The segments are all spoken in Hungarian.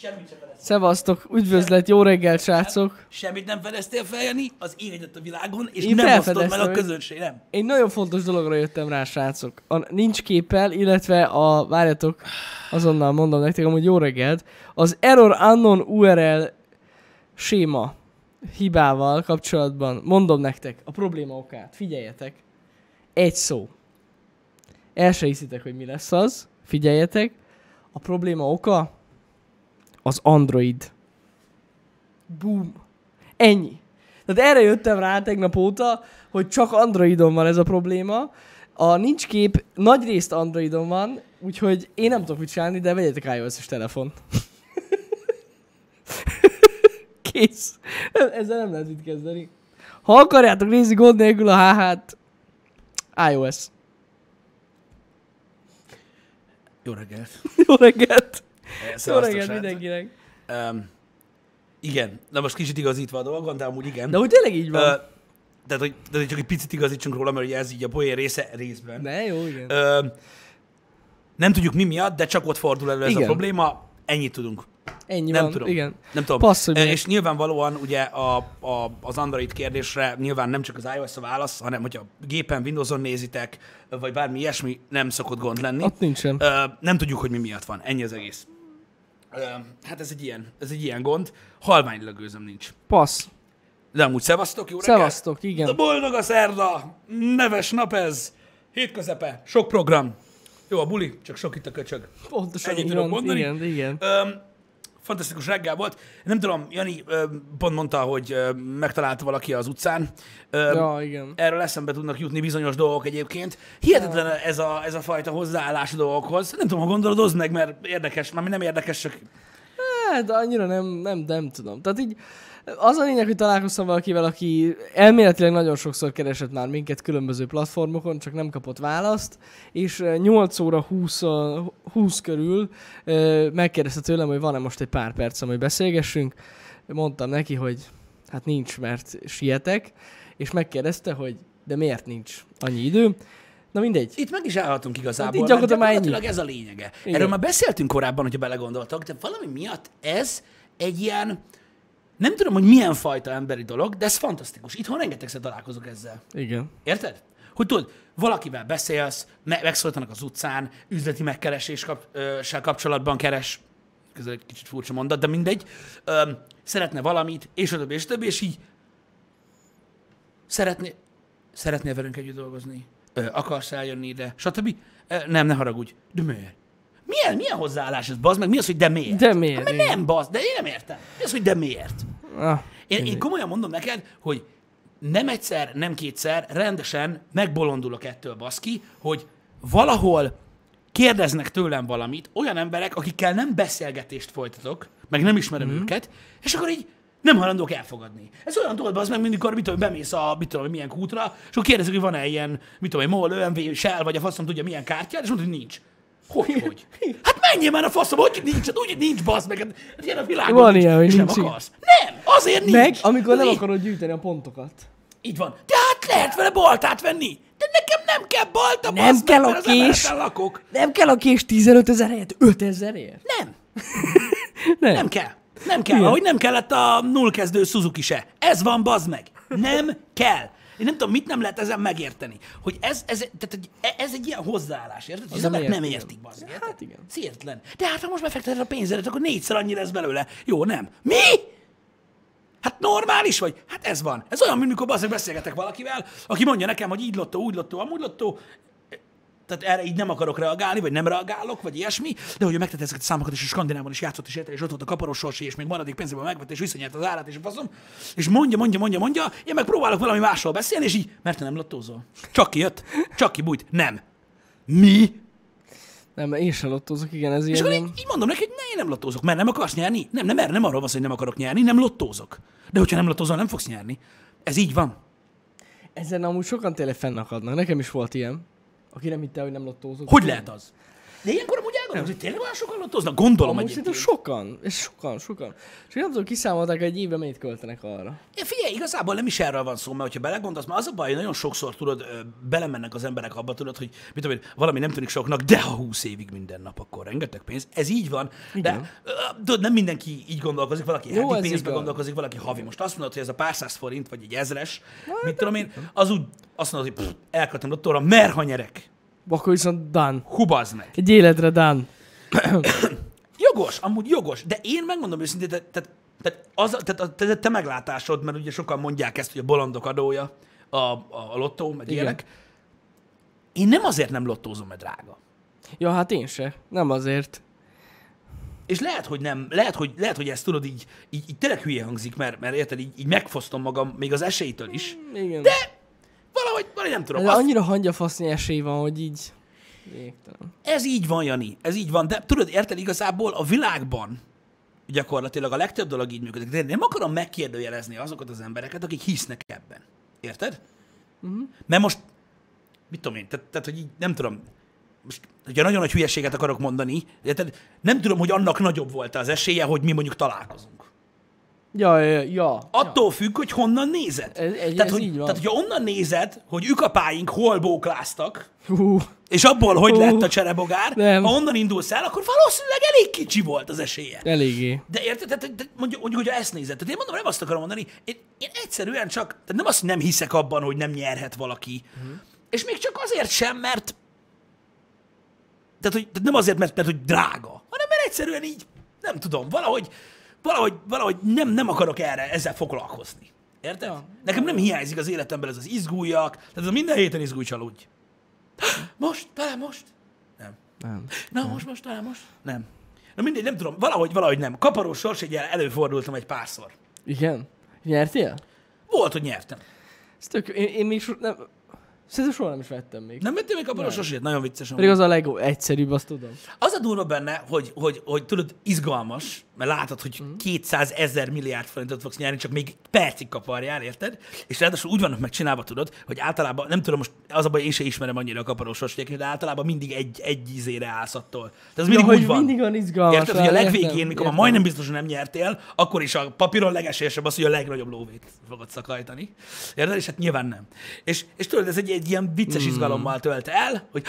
Semmit sem fedeztél. Szevasztok, üdvözlet, jó reggel, srácok! Semmit nem fedeztél fel, Jani, az egyet a világon, és Én nem osztod meg felfedeztem, a hogy- közönség, nem. Egy nagyon fontos dologra jöttem rá, srácok. A nincs képpel, illetve a, várjatok, azonnal mondom nektek, amúgy jó reggelt, az Error Unknown URL séma hibával kapcsolatban mondom nektek a probléma okát. Figyeljetek. Egy szó. El se hiszitek, hogy mi lesz az. Figyeljetek. A probléma oka az Android. Boom. Ennyi. Tehát erre jöttem rá tegnap óta, hogy csak Androidon van ez a probléma. A nincs kép nagy részt Androidon van, úgyhogy én nem tudok mit csinálni, de vegyetek iOS-es telefon. Kész. Ezzel nem lehet mit kezdeni. Ha akarjátok nézni gond nélkül a HH-t, iOS. Jó reggelt. Jó reggelt! Jó reggelt mindenkinek! Um, igen, na most kicsit igazítva a dolgon, de amúgy igen. De úgy tényleg így van. tehát, hogy, tehát, hogy csak egy picit igazítsunk róla, mert ugye ez így a poén része részben. Ne, jó, igen. Ö, nem tudjuk mi miatt, de csak ott fordul elő ez Igen. a probléma. Ennyit tudunk. Ennyi nem van, tudom. igen. Nem tudom. Ö, meg. És nyilvánvalóan ugye a, a, az Android kérdésre nyilván nem csak az iOS a válasz, hanem hogyha gépen, Windowson nézitek, vagy bármi ilyesmi, nem szokott gond lenni. Ott nincsen. Ö, nem tudjuk, hogy mi miatt van. Ennyi az egész. Hát ez egy ilyen, ez egy ilyen gond. Halványilag gőzöm nincs. Passz. De amúgy szevasztok, jó reggelt! Szevasztok, De igen. boldog a szerda! Neves nap ez! Hétközepe, sok program. Jó a buli, csak sok itt a köcsög. Pontosan Ennyit tudok mondani. Igen, igen. Öm, fantasztikus reggel volt. Nem tudom, Jani pont mondta, hogy megtalálta valaki az utcán. Ja, igen. Erről eszembe tudnak jutni bizonyos dolgok egyébként. Hihetetlen ez a, ez a fajta hozzáállás a dolgokhoz. Nem tudom, ha gondolod, oszd meg, mert érdekes, már nem érdekes, csak Hát, annyira nem, nem, nem tudom. Tehát így az a lényeg, hogy találkoztam valakivel, aki elméletileg nagyon sokszor keresett már minket különböző platformokon, csak nem kapott választ, és eh, 8 óra 20, eh, 20 körül megkérdezte tőlem, hogy van-e most egy pár percem, hogy beszélgessünk. Mondtam neki, hogy hát nincs, mert sietek, és megkérdezte, hogy de miért nincs annyi idő. Na mindegy. Itt meg is állhatunk igazából. Hát itt mert gyakorlatilag ennyi. gyakorlatilag ez a lényege. Igen. Erről már beszéltünk korábban, hogyha belegondoltak, de valami miatt ez egy ilyen, nem tudom, hogy milyen fajta emberi dolog, de ez fantasztikus. Itthon rengetegszer találkozok ezzel. Igen. Érted? Hogy tudod, valakivel beszélsz, me- megszólítanak az utcán, üzleti megkereséssel kapcsolatban keres, ez egy kicsit furcsa mondat, de mindegy, öm, szeretne valamit, és a többi, és a többi, és így szeretné, szeretnél velünk együtt dolgozni, Ö, akarsz eljönni ide, stb. Ö, nem, ne haragudj. De miért? Milyen, milyen hozzáállás ez, bazd meg? Mi az, hogy de miért? De miért? Hát, mert nem, bazd, de én nem értem. Mi az, hogy de miért? Ah, Én, én komolyan mondom neked, hogy nem egyszer, nem kétszer, rendesen megbolondulok ettől, baszki, hogy valahol kérdeznek tőlem valamit olyan emberek, akikkel nem beszélgetést folytatok, meg nem ismerem mm. őket, és akkor így nem hajlandók elfogadni. Ez olyan dolog, az meg mindig, amikor mit tudom, bemész a mit tudom, milyen kútra, és akkor kérdezik, hogy van-e ilyen, mit tudom, MOL, ÖMV, Shell, vagy a faszom tudja milyen kártyát, és mondod, hogy nincs. Hogy, hogy? Hát menjél már a faszom, hogy nincs, úgy, nincs, basz meg, hát ilyen a világon Van nincs, ilyen, hogy és nincs, nem akarsz. Nem, azért nincs. Meg, amikor nem akarod gyűjteni a pontokat. így van. De hát lehet vele baltát venni. De nekem nem kell balta, Nem bazd kell meg, a kés. lakok. Nem kell a kés 15 ezer helyett 5 ezerért? Nem, Nem. nem kell. Nem kell, Igen. ahogy nem kellett a nullkezdő Suzuki se. Ez van, bazd meg. Nem kell. Én nem tudom, mit nem lehet ezen megérteni. Hogy ez, ez, tehát, e- ez egy ilyen hozzáállás, érted? Az nem emberek nem értik. bazd. Hát igen. Szértlen. De hát ha most befekteted a pénzedet, akkor négyszer annyi lesz belőle. Jó, nem. Mi? Hát normális vagy? Hát ez van. Ez olyan, mint mikor bazdmeg beszélgetek valakivel, aki mondja nekem, hogy így lottó, úgy lottó, amúgy lottó, tehát erre így nem akarok reagálni, vagy nem reagálok, vagy ilyesmi, de hogy megtett ezeket a számokat, és a Skandinávon is játszott, és érte, és ott volt a kaparos sorsi, és még maradék pénzéből megvett, és visszanyert az árát, és faszom, és mondja, mondja, mondja, mondja, én meg próbálok valami másról beszélni, és így, mert te nem lottózol. Csak ki jött, csak ki bújt. Nem. Mi? Nem, én sem lottózok, igen, ez És ilyen akkor nem. így, így mondom neki, hogy ne, én nem lottózok, mert nem akarsz nyerni? Nem, nem, erre nem arról van hogy nem akarok nyerni, nem lottózok. De hogyha nem lottózol, nem fogsz nyerni. Ez így van. Ezen amúgy sokan tényleg fennakadnak. Nekem is volt ilyen, aki nem hitte, hogy nem lottózok. Hogy lehet az? De ilyenkor elgondolom, hogy tényleg olyan sokan lottoznak? Gondolom Amúgy egyébként. sokan, és sokan, sokan. És nem tudom, kiszámolták, hogy egy évben mennyit költenek arra. Ja, figyelj, igazából nem is erről van szó, mert hogyha belegondolsz, mert az a baj, hogy nagyon sokszor tudod, belemennek az emberek abba, tudod, hogy mit tudom én, valami nem tűnik soknak, de ha 20 évig minden nap, akkor rengeteg pénz. Ez így van, Igen. de tudod, nem mindenki így gondolkozik, valaki Jó, heti ez pénzbe igaz. gondolkozik, valaki havi. Most azt mondod, hogy ez a pár száz forint, vagy egy ezres, mit tudom én, az úgy azt mondod, hogy pff, elköltöm lottóra, mert ha nyerek. Akkor viszont done. Hubazd meg. Egy életre done. Jogos, amúgy jogos, de én megmondom őszintén, tehát, tehát, tehát, az, tehát a, te, te meglátásod, mert ugye sokan mondják ezt, hogy a bolondok adója, a, a, a lottó, meg Igen. ilyenek. Én nem azért nem lottózom, mert drága. Ja, hát én se. Nem azért. És lehet, hogy nem, lehet, hogy, lehet, hogy ezt tudod így, így, így tényleg hülye hangzik, mert, mert érted, így, így megfosztom magam még az esélytől is. Igen. De valahogy nem tudom. De Azt, annyira hangyafaszni esély van, hogy így... Végtelen. ez így van, Jani, ez így van. De tudod, érted, igazából a világban gyakorlatilag a legtöbb dolog így működik. De én nem akarom megkérdőjelezni azokat az embereket, akik hisznek ebben. Érted? Uh-huh. Mert most, mit tudom én, tehát, tehát hogy így nem tudom, most, hogyha nagyon nagy hülyeséget akarok mondani, érted? Nem tudom, hogy annak nagyobb volt az esélye, hogy mi mondjuk találkozunk. Ja, ja, ja. Attól függ, hogy honnan nézed. Ez- ez- tehát, ez hogy, így van. tehát, hogyha onnan nézed, hogy ükapáink hol bókláztak, Hú, és abból hogy Hú. lett a cserebogár, Nem. ha onnan indulsz el, akkor valószínűleg elég kicsi volt az esélye. eléggé. De érted, tehát, tehát mondjuk, mondjuk, hogyha ezt nézed, tehát én mondom, nem azt akarom mondani, én, én egyszerűen csak, tehát nem azt, hogy nem hiszek abban, hogy nem nyerhet valaki. Uh-huh. És még csak azért sem, mert tehát, hogy, tehát nem azért, mert, mert hogy drága, hanem mert egyszerűen így, nem tudom, valahogy, valahogy, valahogy nem, nem akarok erre, ezzel foglalkozni. Érted? Ja. Nekem nem hiányzik az életemben ez az izgújak, tehát ez a minden héten izgúj csalódj. Most? Talán most? Nem. Nem. Na, most, most, talán most? Nem. Na mindegy, nem tudom, valahogy, valahogy nem. Kaparós sorsegyel előfordultam egy párszor. Igen? Nyertél? Volt, hogy nyertem. Ez tök, én, én még so, nem, szerintem soha nem is vettem még. Nem vettél még kaparós Nem. sorsegyet? Nagyon vicces. Pedig az a legegyszerűbb, azt tudom. Az a durva benne, hogy, hogy, hogy tudod, izgalmas, mert látod, hogy 200 ezer milliárd forintot fogsz nyerni, csak még percig kaparjál, érted? És ráadásul úgy vannak megcsinálva, tudod, hogy általában, nem tudom, most az a baj, én sem ismerem annyira a kaparós sorsegyeket, de általában mindig egy, egy ízére állsz attól. Tehát ez mindig ja, úgy hogy van. mindig van izgalmas. Érted, hogy a legvégén, értem, mikor már értem. majdnem biztos, hogy nem nyertél, akkor is a papíron legesélyesebb az, hogy a legnagyobb lóvét fogod szakajtani. Érted? És hát nyilván nem. És, és tudod, ez egy, egy ilyen vicces Hmm. izgalommal tölt el, hogy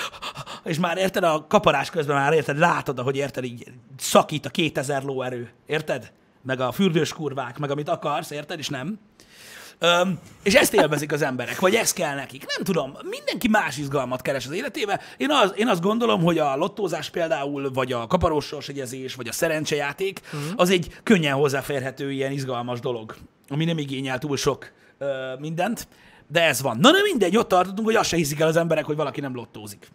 és már érted, a kaparás közben már érted, látod, ahogy érted, így szakít a 2000 lóerő. Érted? Meg a fürdős kurvák, meg amit akarsz, érted? És nem. Öm, és ezt élvezik az emberek, vagy ez kell nekik. Nem tudom, mindenki más izgalmat keres az életébe. Én, az, én azt gondolom, hogy a lottózás például, vagy a kaparós sorsegyezés, vagy a szerencsejáték, uh-huh. az egy könnyen hozzáférhető ilyen izgalmas dolog, ami nem igényel túl sok ö, mindent, de ez van. Na, nem mindegy, ott tartottunk, hogy azt se hiszik el az emberek, hogy valaki nem lottózik.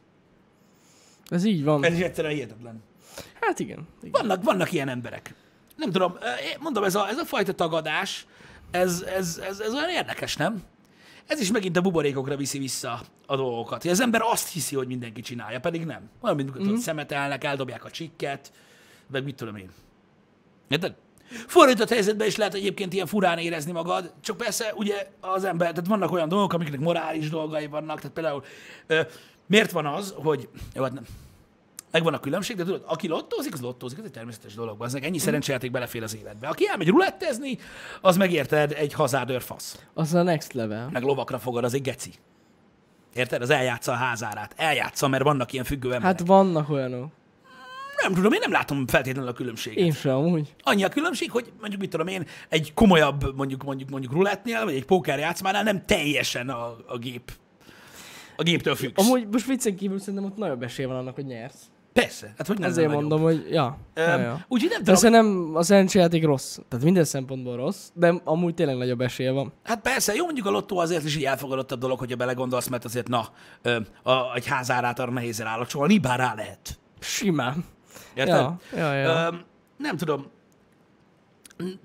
Ez így van. Ez is egyszerűen hihetetlen. Hát igen. igen. Vannak, vannak ilyen emberek. Nem tudom, ö, én mondom, ez a, ez a fajta tagadás, ez, ez, ez, ez olyan érdekes, nem? Ez is megint a buborékokra viszi vissza a dolgokat. Az ember azt hiszi, hogy mindenki csinálja, pedig nem. Olyan, mint amikor mm. szemetelnek, eldobják a csikket, meg mit tudom én. Érted? Fordított helyzetben is lehet egyébként ilyen furán érezni magad, csak persze ugye az ember, tehát vannak olyan dolgok, amiknek morális dolgai vannak, tehát például ö, miért van az, hogy, jó, hát nem, megvan a különbség, de tudod, aki lottózik, az lottózik, ez egy természetes dolog. Az ennyi szerencsejáték belefér az életbe. Aki elmegy rulettezni, az megérted egy hazádőr fasz. Az a next level. Meg lovakra fogad, az egy geci. Érted? Az eljátsza a házárát. Eljátsza, mert vannak ilyen függő emberek. Hát vannak olyanok. nem tudom, én nem látom feltétlenül a különbséget. Én sem amúgy. Annyi a különbség, hogy mondjuk mit tudom én, egy komolyabb, mondjuk mondjuk mondjuk rulettnél, vagy egy póker játszmánál nem teljesen a, a gép. A géptől függsz. Amúgy most viccen kívül szerintem ott nagyobb esély van annak, hogy nyersz. Persze, hát hogy nem Ezért mondom, hogy ja. ja, Öm, ja. Úgyhogy nem tudom, szerintem a szerencsejáték rossz. Tehát minden szempontból rossz, de amúgy tényleg nagyobb esélye van. Hát persze, jó mondjuk a lottó azért is egy elfogadottabb dolog, hogyha belegondolsz, mert azért na, ö, a, egy házárát arra nehéz elállocsolni, bár rá lehet. Simán. Érted? Ja, ja, ja. Ö, nem tudom,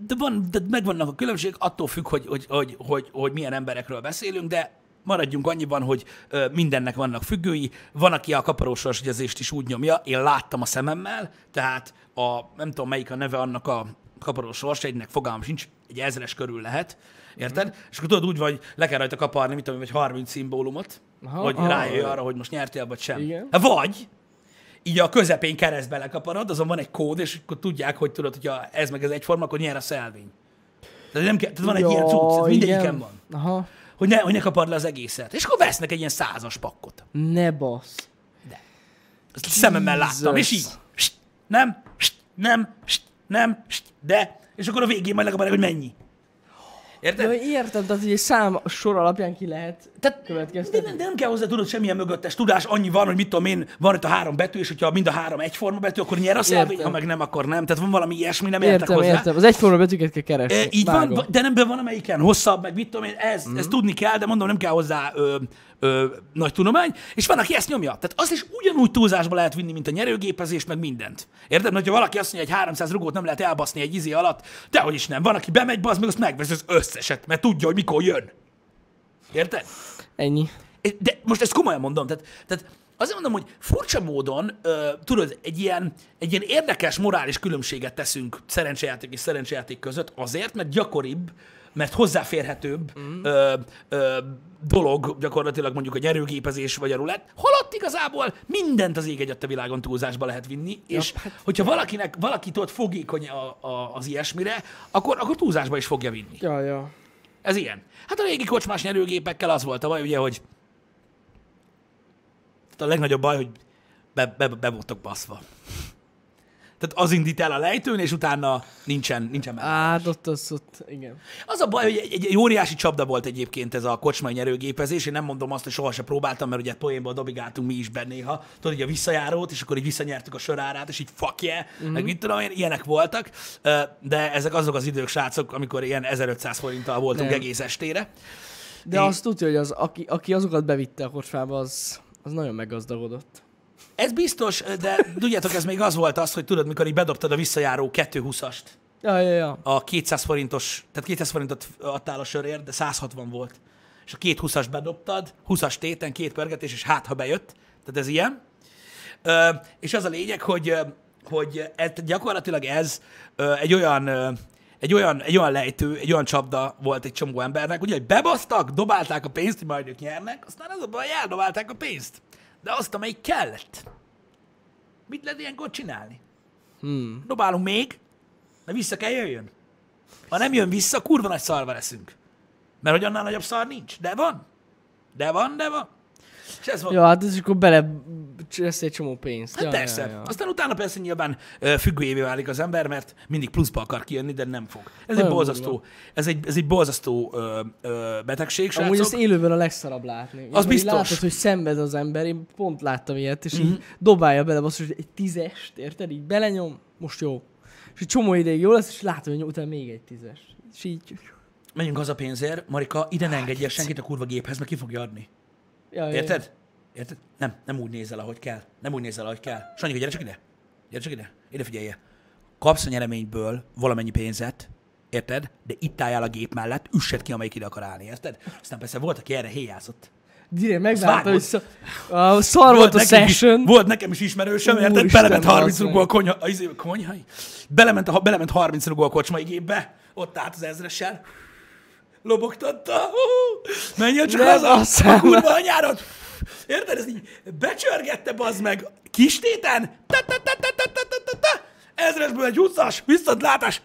de, van, de megvannak a különbség, attól függ, hogy, hogy, hogy, hogy, hogy milyen emberekről beszélünk, de maradjunk annyiban, hogy mindennek vannak függői. Van, aki a kaparósos ügyezést is úgy nyomja, én láttam a szememmel, tehát a, nem tudom melyik a neve annak a kaparós sorsegynek, fogalmam sincs, egy ezres körül lehet, érted? És akkor tudod úgy vagy, le kell rajta kaparni, mit tudom, vagy 30 szimbólumot, Aha, hogy aha. rájöjj arra, hogy most nyertél, vagy sem. Igen. Vagy így a közepén keresztbe lekaparod, azon van egy kód, és akkor tudják, hogy tudod, hogyha ez meg ez egyforma, akkor nyer a szelvény. Tehát, nem kell, tehát van egy ilyen cucc, mindegyiken van. Aha. Hogy ne, hogy ne kapard le az egészet. És akkor vesznek egy ilyen százas pakkot. Ne basz. Ezt szememmel láttam, és így. Jesus. St, nem, st, nem, st, nem, st, de. És akkor a végén majd legalább, hogy mennyi. Érted? Ja, értem, tehát hogy egy szám sor alapján ki lehet Tehát nem, de nem kell hozzá tudod semmilyen mögöttes tudás, annyi van, hogy mit tudom én, van itt a három betű, és hogyha mind a három egyforma betű, akkor nyer a szelvény, ha meg nem, akkor nem. Tehát van valami ilyesmi, nem értek Értem, hozzá. értem. Az egyforma betűket kell keresni. E, így Vágom. van, de nem be van amelyiken hosszabb, meg mit tudom én, ez, mm. ezt tudni kell, de mondom, nem kell hozzá ö, ö, nagy tudomány, és van, aki ezt nyomja. Tehát azt is ugyanúgy túlzásba lehet vinni, mint a nyerőgépezés, meg mindent. Érted? Mert ha valaki azt mondja, hogy 300 rugót nem lehet elbaszni egy izé alatt, de hogy is nem. Van, aki bemegy, az meg azt megvesz az összeset, mert tudja, hogy mikor jön. Érted? Ennyi. De most ezt komolyan mondom, tehát, tehát azért mondom, hogy furcsa módon, ö, tudod, egy ilyen, egy ilyen érdekes morális különbséget teszünk szerencsejáték és szerencsejáték között azért, mert gyakoribb, mert hozzáférhetőbb mm. ö, ö, dolog gyakorlatilag mondjuk a nyerőgépezés vagy a rulett, holott igazából mindent az ég egyet a világon túlzásba lehet vinni, és hát- hogyha valakinek, valaki tudod fogékony a, a, az ilyesmire, akkor, akkor túlzásba is fogja vinni. Ja, ja. Ez ilyen. Hát a régi kocsmás nyerőgépekkel az volt a baj, ugye, hogy a legnagyobb baj, hogy be, be, be voltak baszva. Tehát az indít el a lejtőn, és utána nincsen, nincsen meg. Hát ott, az, ott, igen. Az a baj, hogy egy, egy, óriási csapda volt egyébként ez a kocsmai nyerőgépezés. Én nem mondom azt, hogy sohasem próbáltam, mert ugye poénból dobigáltunk mi is benne néha. Tudod, hogy a visszajárót, és akkor így visszanyertük a sörárát, és így fuck yeah, mm-hmm. meg mit tudom én, ilyenek voltak. De ezek azok az idők, srácok, amikor ilyen 1500 forinttal voltunk Nem. egész estére. De Én- azt tudja, hogy az, aki, aki azokat bevitte a kocsmába, az, az nagyon meggazdagodott. Ez biztos, de tudjátok, ez még az volt az, hogy tudod, mikor így bedobtad a visszajáró 220-ast, Ja, ja, ja. a 200 forintos, tehát 200 forintot adtál a sörért, de 160 volt. És a két 20-as bedobtad, 20-as téten, két pörgetés, és hát, ha bejött. Tehát ez ilyen. Ö, és az a lényeg, hogy, hogy ez, gyakorlatilag ez egy olyan, egy olyan, egy olyan lejtő, egy olyan csapda volt egy csomó embernek, ugye, hogy bebasztak, dobálták a pénzt, hogy majd ők nyernek, aztán az a baj, eldobálták a pénzt. De azt, amelyik kellett. Mit lehet ilyenkor csinálni? Hmm. Dobálunk még, de vissza kell jöjjön. Ha nem jön vissza, kurva nagy szarva leszünk. Mert hogy annál nagyobb szar nincs. De van. De van, de van. És ez van. Ja, hát ez akkor bele lesz egy csomó pénzt. Hát ja, persze. Ja, ja. Aztán utána persze nyilván függőjévé válik az ember, mert mindig pluszba akar kijönni, de nem fog. Ez egy borzasztó, ez egy, ez egy borzasztó ö, ö, betegség, Amúgy srácok. ezt élőben a legszarabb látni. Az Így biztos. Látod, hogy szenved az ember, én pont láttam ilyet, és Mhm. így dobálja bele, basszus, hogy egy tízest, érted? Így belenyom, most jó. És egy csomó ideig jó lesz, és látom, hogy utána még egy tízes. És így... Menjünk haza pénzért, Marika, ide ne engedjél senkit a kurva géphez, mert ki fogja adni. Ja, ja, ja. Érted? Érted? Nem, nem úgy nézel, ahogy kell. Nem úgy nézel, ahogy kell. Sanyi, gyere csak ide. Gyere csak ide. Ide figyelj. Kapsz a nyereményből valamennyi pénzet, érted? De itt álljál a gép mellett, üssed ki, amelyik ide akar állni, érted? Aztán persze volt, aki erre héjázott. Direkt megvárta, hogy szar, a szar volt a session. Is, volt nekem is ismerősöm, érted? Úristen, Belement 30 bazd rugó a konyha, a, izé, konyhai. Belement, a, belement 30 rugó a kocsmai gépbe, ott állt az ezressel. Lobogtatta. Menjél csak Nem, haza, a aztán- kurva anyárat. Érted? Ez így becsörgette, bazd meg. Kis téten. Ta, ta, ta, ta, ta, ta, ta, ta. Ezresből egy 20-as, viszontlátás.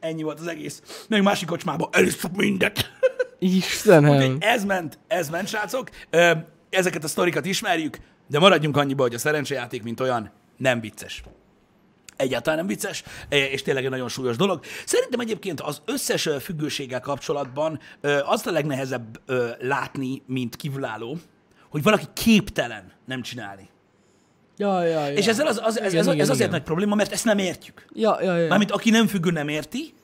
Ennyi volt az egész. Meg másik kocsmába elisztuk mindet. Istenem. Úgyhogy ez ment, ez ment, srácok. Ezeket a sztorikat ismerjük, de maradjunk annyiba, hogy a szerencsejáték, mint olyan, nem vicces. Egyáltalán nem vicces, e, és tényleg egy nagyon súlyos dolog. Szerintem egyébként az összes függőséggel kapcsolatban azt a legnehezebb látni, mint kívülálló, hogy valaki képtelen nem csinálni. Ja, ja, ja. És ezzel az, az, ez, Igen, ez, igen, ez azért igen. nagy probléma, mert ezt nem értjük. Ja, ja, ja. Mármint aki nem függő, nem érti,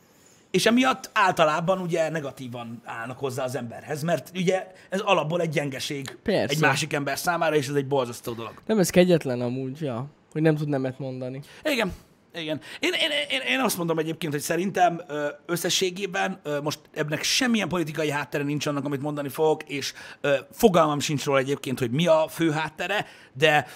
és emiatt általában ugye negatívan állnak hozzá az emberhez, mert ugye ez alapból egy gyengeség Persze. egy másik ember számára, és ez egy borzasztó dolog. Nem, ez kegyetlen amúgy, ja. Hogy nem tud nemet mondani. Igen, igen. Én, én, én, én azt mondom egyébként, hogy szerintem összességében most ebnek semmilyen politikai háttere nincs annak, amit mondani fogok, és fogalmam sincs róla egyébként, hogy mi a fő háttere, de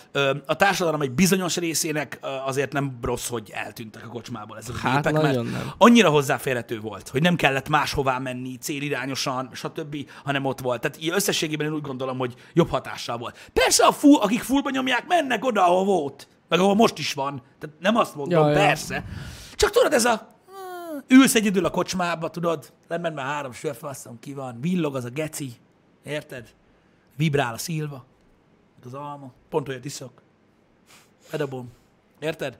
a társadalom egy bizonyos részének azért nem rossz, hogy eltűntek a kocsmából ezek a Hát gépek, mert nem. annyira hozzáférhető volt, hogy nem kellett máshová menni célirányosan, stb., hanem ott volt. Tehát így összességében én úgy gondolom, hogy jobb hatással volt. Persze a full, akik fullba nyomják, mennek oda, ahol volt. Meg ahol most is van. Tehát nem azt mondom, Ja, ja, ja. persze. Csak tudod, ez a... Ülsz egyedül a kocsmába, tudod, lement már három sörfasszom, ki van, villog az a geci, érted? Vibrál a szilva, az alma, pont olyat iszok. Bedobom. Érted?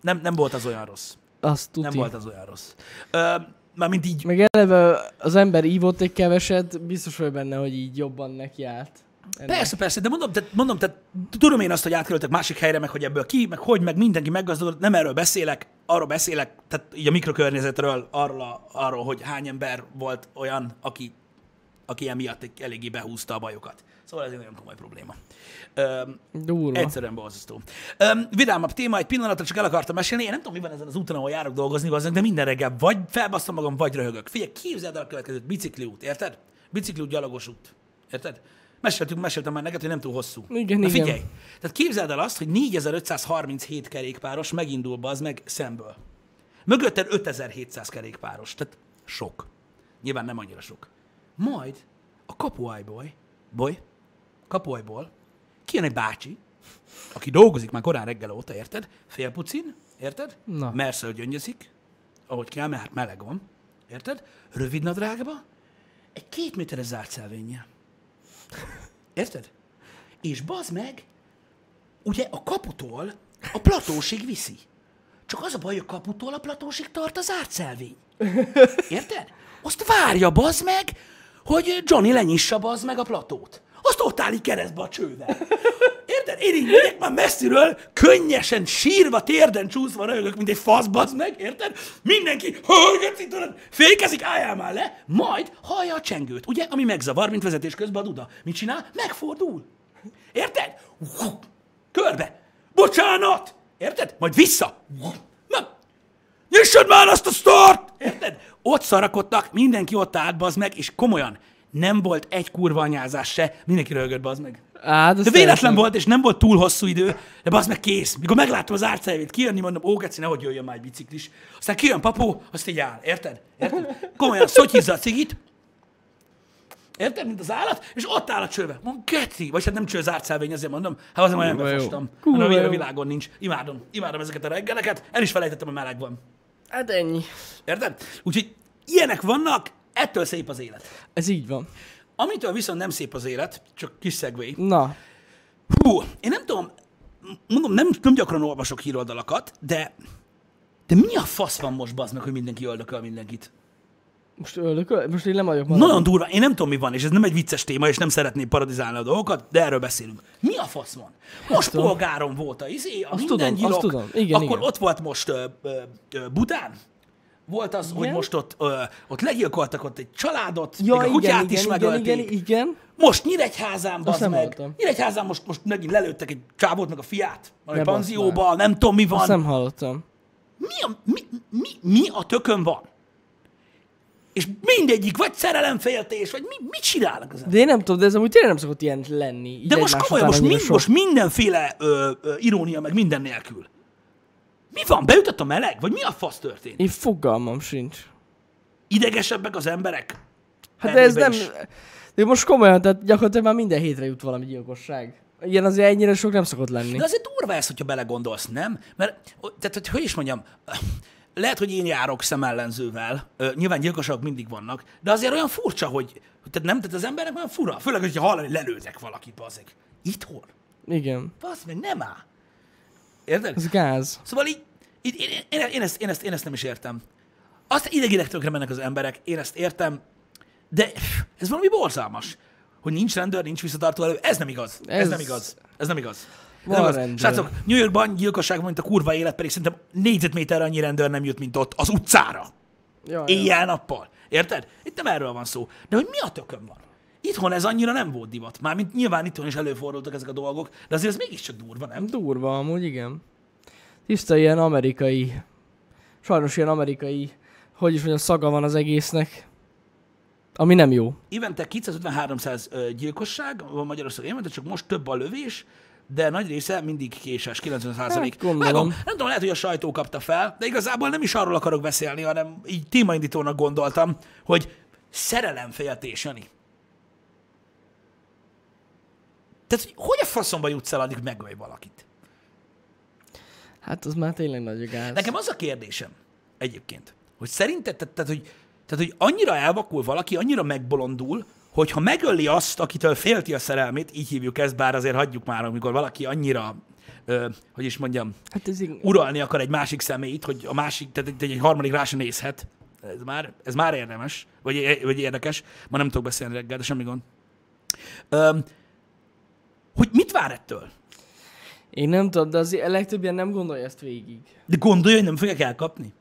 Nem, nem volt az olyan rossz. Azt tuti. Nem volt az olyan rossz. Ö, mármint így, Meg eleve az ember ívott egy keveset, biztos vagy benne, hogy így jobban neki állt. Ennek. Persze, persze, de mondom, tehát, mondom, tehát tudom én azt, hogy átkerültek másik helyre, meg hogy ebből ki, meg hogy, meg mindenki meggazdagodott, nem erről beszélek, arról beszélek, tehát így a mikrokörnyezetről, arról, a, arról hogy hány ember volt olyan, aki, aki emiatt eléggé behúzta a bajokat. Szóval ez egy nagyon komoly probléma. Öm, Durva. Egyszerűen borzasztó. Öm, vidámabb téma, egy pillanatra csak el akartam mesélni. Én nem tudom, mi van ezen az úton, ahol járok dolgozni, de minden reggel vagy felbasszom magam, vagy röhögök. Figyelj, képzeld el a következőt, bicikliút, érted? Bicikliút, gyalogos út. Érted? Meséltünk, meséltem már neked, hogy nem túl hosszú. Igen, Na igen. figyelj, tehát képzeld el azt, hogy 4537 kerékpáros megindul az meg szemből. Mögötted 5700 kerékpáros, tehát sok. Nyilván nem annyira sok. Majd a kapuajból, boly, kapuajból kijön egy bácsi, aki dolgozik már korán reggel óta, érted? Félpucin, érted? Na. Merszől gyöngyezik, ahogy kell, mert hát meleg van, érted? Rövid nadrágba, egy két méteres zárt szelvénnyel. Érted? És bazd meg, ugye a kaputól a platósig viszi. Csak az a baj, hogy a kaputól a platósig tart az zárt szelvény. Érted? Azt várja, bazd meg, hogy Johnny lenyissa bazd meg a platót. Azt ott áll így keresztbe a csővel. Érted? Én így már messziről, könnyesen, sírva, térden csúszva röhögök, mint egy fasz, bazd meg, érted? Mindenki, hallgatsz, tudod, fékezik, álljál már le, majd hallja a csengőt, ugye, ami megzavar, mint vezetés közben a duda. Mit csinál? Megfordul. Érted? Körbe. Bocsánat! Érted? Majd vissza. Na, Nyissad már azt a start! Érted? Ott szarakodtak, mindenki ott állt, bazd meg, és komolyan, nem volt egy kurva anyázás se, mindenki röhögött, bazd meg. Á, De véletlen volt, és nem volt túl hosszú idő, de bazd meg kész. Mikor megláttam az árcejvét kijönni, mondom, ó, geci, nehogy jöjjön már egy biciklis. Aztán kijön papó, azt így áll, érted? Érted? Komolyan szotyizza a cigit, Érted, mint az állat, és ott áll a csőbe. Mondom, geci, vagy hát nem cső zárt szelvény, ezért mondom, hát azért olyan befostam. Mondom, ilyen a világon nincs. Imádom, imádom ezeket a reggeleket, el is felejtettem, hogy meleg van. Hát ennyi. Érted? Úgyhogy ilyenek vannak, ettől szép az élet. Ez így van. Amitől viszont nem szép az élet, csak kis szegvé. Na, Hú, én nem tudom, mondom, nem, nem gyakran olvasok híroldalakat, de de mi a fasz van most, bazd meg, hogy mindenki öldököl mindenkit? most öldököl, most én nem vagyok magam. Nagyon durva, én nem tudom, mi van, és ez nem egy vicces téma, és nem szeretném paradizálni a dolgokat, de erről beszélünk. Mi a fasz van? Most tudom. polgáron volt a izé, a Azt minden tudom, gyilok, azt tudom. Igen, akkor igen. ott volt most ö, ö, ö, Budán, volt az, hogy Igen? most ott, ö, ott legyilkoltak ott egy családot, Ja, még a igen, kutyát igen, is igen, megölték. igen, igen. Most Nyíregyházán, bazd meg. hallottam. Nyíregyházán most, most megint lelőttek egy csávót, meg a fiát, valami Ne panzióba, nem tudom mi van. Azt nem hallottam. Mi, a, mi, mi, mi a tökön van? És mindegyik, vagy szerelemféltés, vagy mi, mit csinálnak az? De én nem tudom, de ez amúgy tényleg nem szokott ilyen lenni. De most komolyan, most, mind, most mindenféle ö, ö, irónia, meg minden nélkül. Mi van? Beütött a meleg? Vagy mi a fasz történt? Én fogalmam sincs. Idegesebbek az emberek? Hát de ez nem... is. De most komolyan, tehát gyakorlatilag már minden hétre jut valami gyilkosság. Ilyen azért ennyire sok nem szokott lenni. De azért durva ez, hogyha belegondolsz, nem? Mert, tehát, hogy, hogy is mondjam, lehet, hogy én járok szemellenzővel, nyilván gyilkosok mindig vannak, de azért olyan furcsa, hogy, tehát nem, tehát az emberek olyan fura, főleg, hogyha hallani, hogy lelőzek valakit, bazzik. Itthon? Igen. Basz meg, nem áll. Érted? Ez gáz. Szóval így, így én, én, én, ezt, én, ezt, én ezt nem is értem. Azt idegileg tönkre mennek az emberek, én ezt értem, de ez valami borzalmas, hogy nincs rendőr, nincs visszatartó elő. Ez nem igaz. Ez, ez nem igaz. Ez nem igaz. Ez nem igaz. Srácok, New Yorkban gyilkosság mint a kurva élet, pedig szerintem négyzetméterre annyi rendőr nem jut, mint ott, az utcára. Ja, Éjjel-nappal. Érted? Itt nem erről van szó. De hogy mi a tökön van? Itthon ez annyira nem volt divat. Mármint nyilván itthon is előfordultak ezek a dolgok, de azért ez mégiscsak durva, nem? Durva amúgy, igen. Tiszta ilyen amerikai, sajnos ilyen amerikai, hogy is mondjam, szaga van az egésznek. Ami nem jó. Évente 250-300 ö, gyilkosság van Magyarországon évente, csak most több a lövés, de nagy része mindig késes, 90 százalék. Hát. Nem tudom, lehet, hogy a sajtó kapta fel, de igazából nem is arról akarok beszélni, hanem így témaindítónak gondoltam, hogy szerelemféltés, Jani. Tehát, hogy hogy a faszomba jutsz el, addig megölj valakit? Hát az már tényleg nagy gáz. Nekem az a kérdésem egyébként, hogy szerinted, tehát, tehát, hogy, tehát, hogy annyira elvakul valaki, annyira megbolondul, hogyha megöli azt, akitől félti a szerelmét, így hívjuk ezt, bár azért hagyjuk már, amikor valaki annyira, ö, hogy is mondjam, Hát ez ig- uralni akar egy másik személyt, hogy a másik, tehát egy, egy harmadik rá sem nézhet. Ez már, ez már érdemes, vagy, vagy érdekes. Ma nem tudok beszélni reggel, de semmi gond. Öm, hogy mit vár ettől? Én nem tudom, de azért a legtöbb ilyen nem gondolja ezt végig. De gondolja, hogy nem fogják elkapni?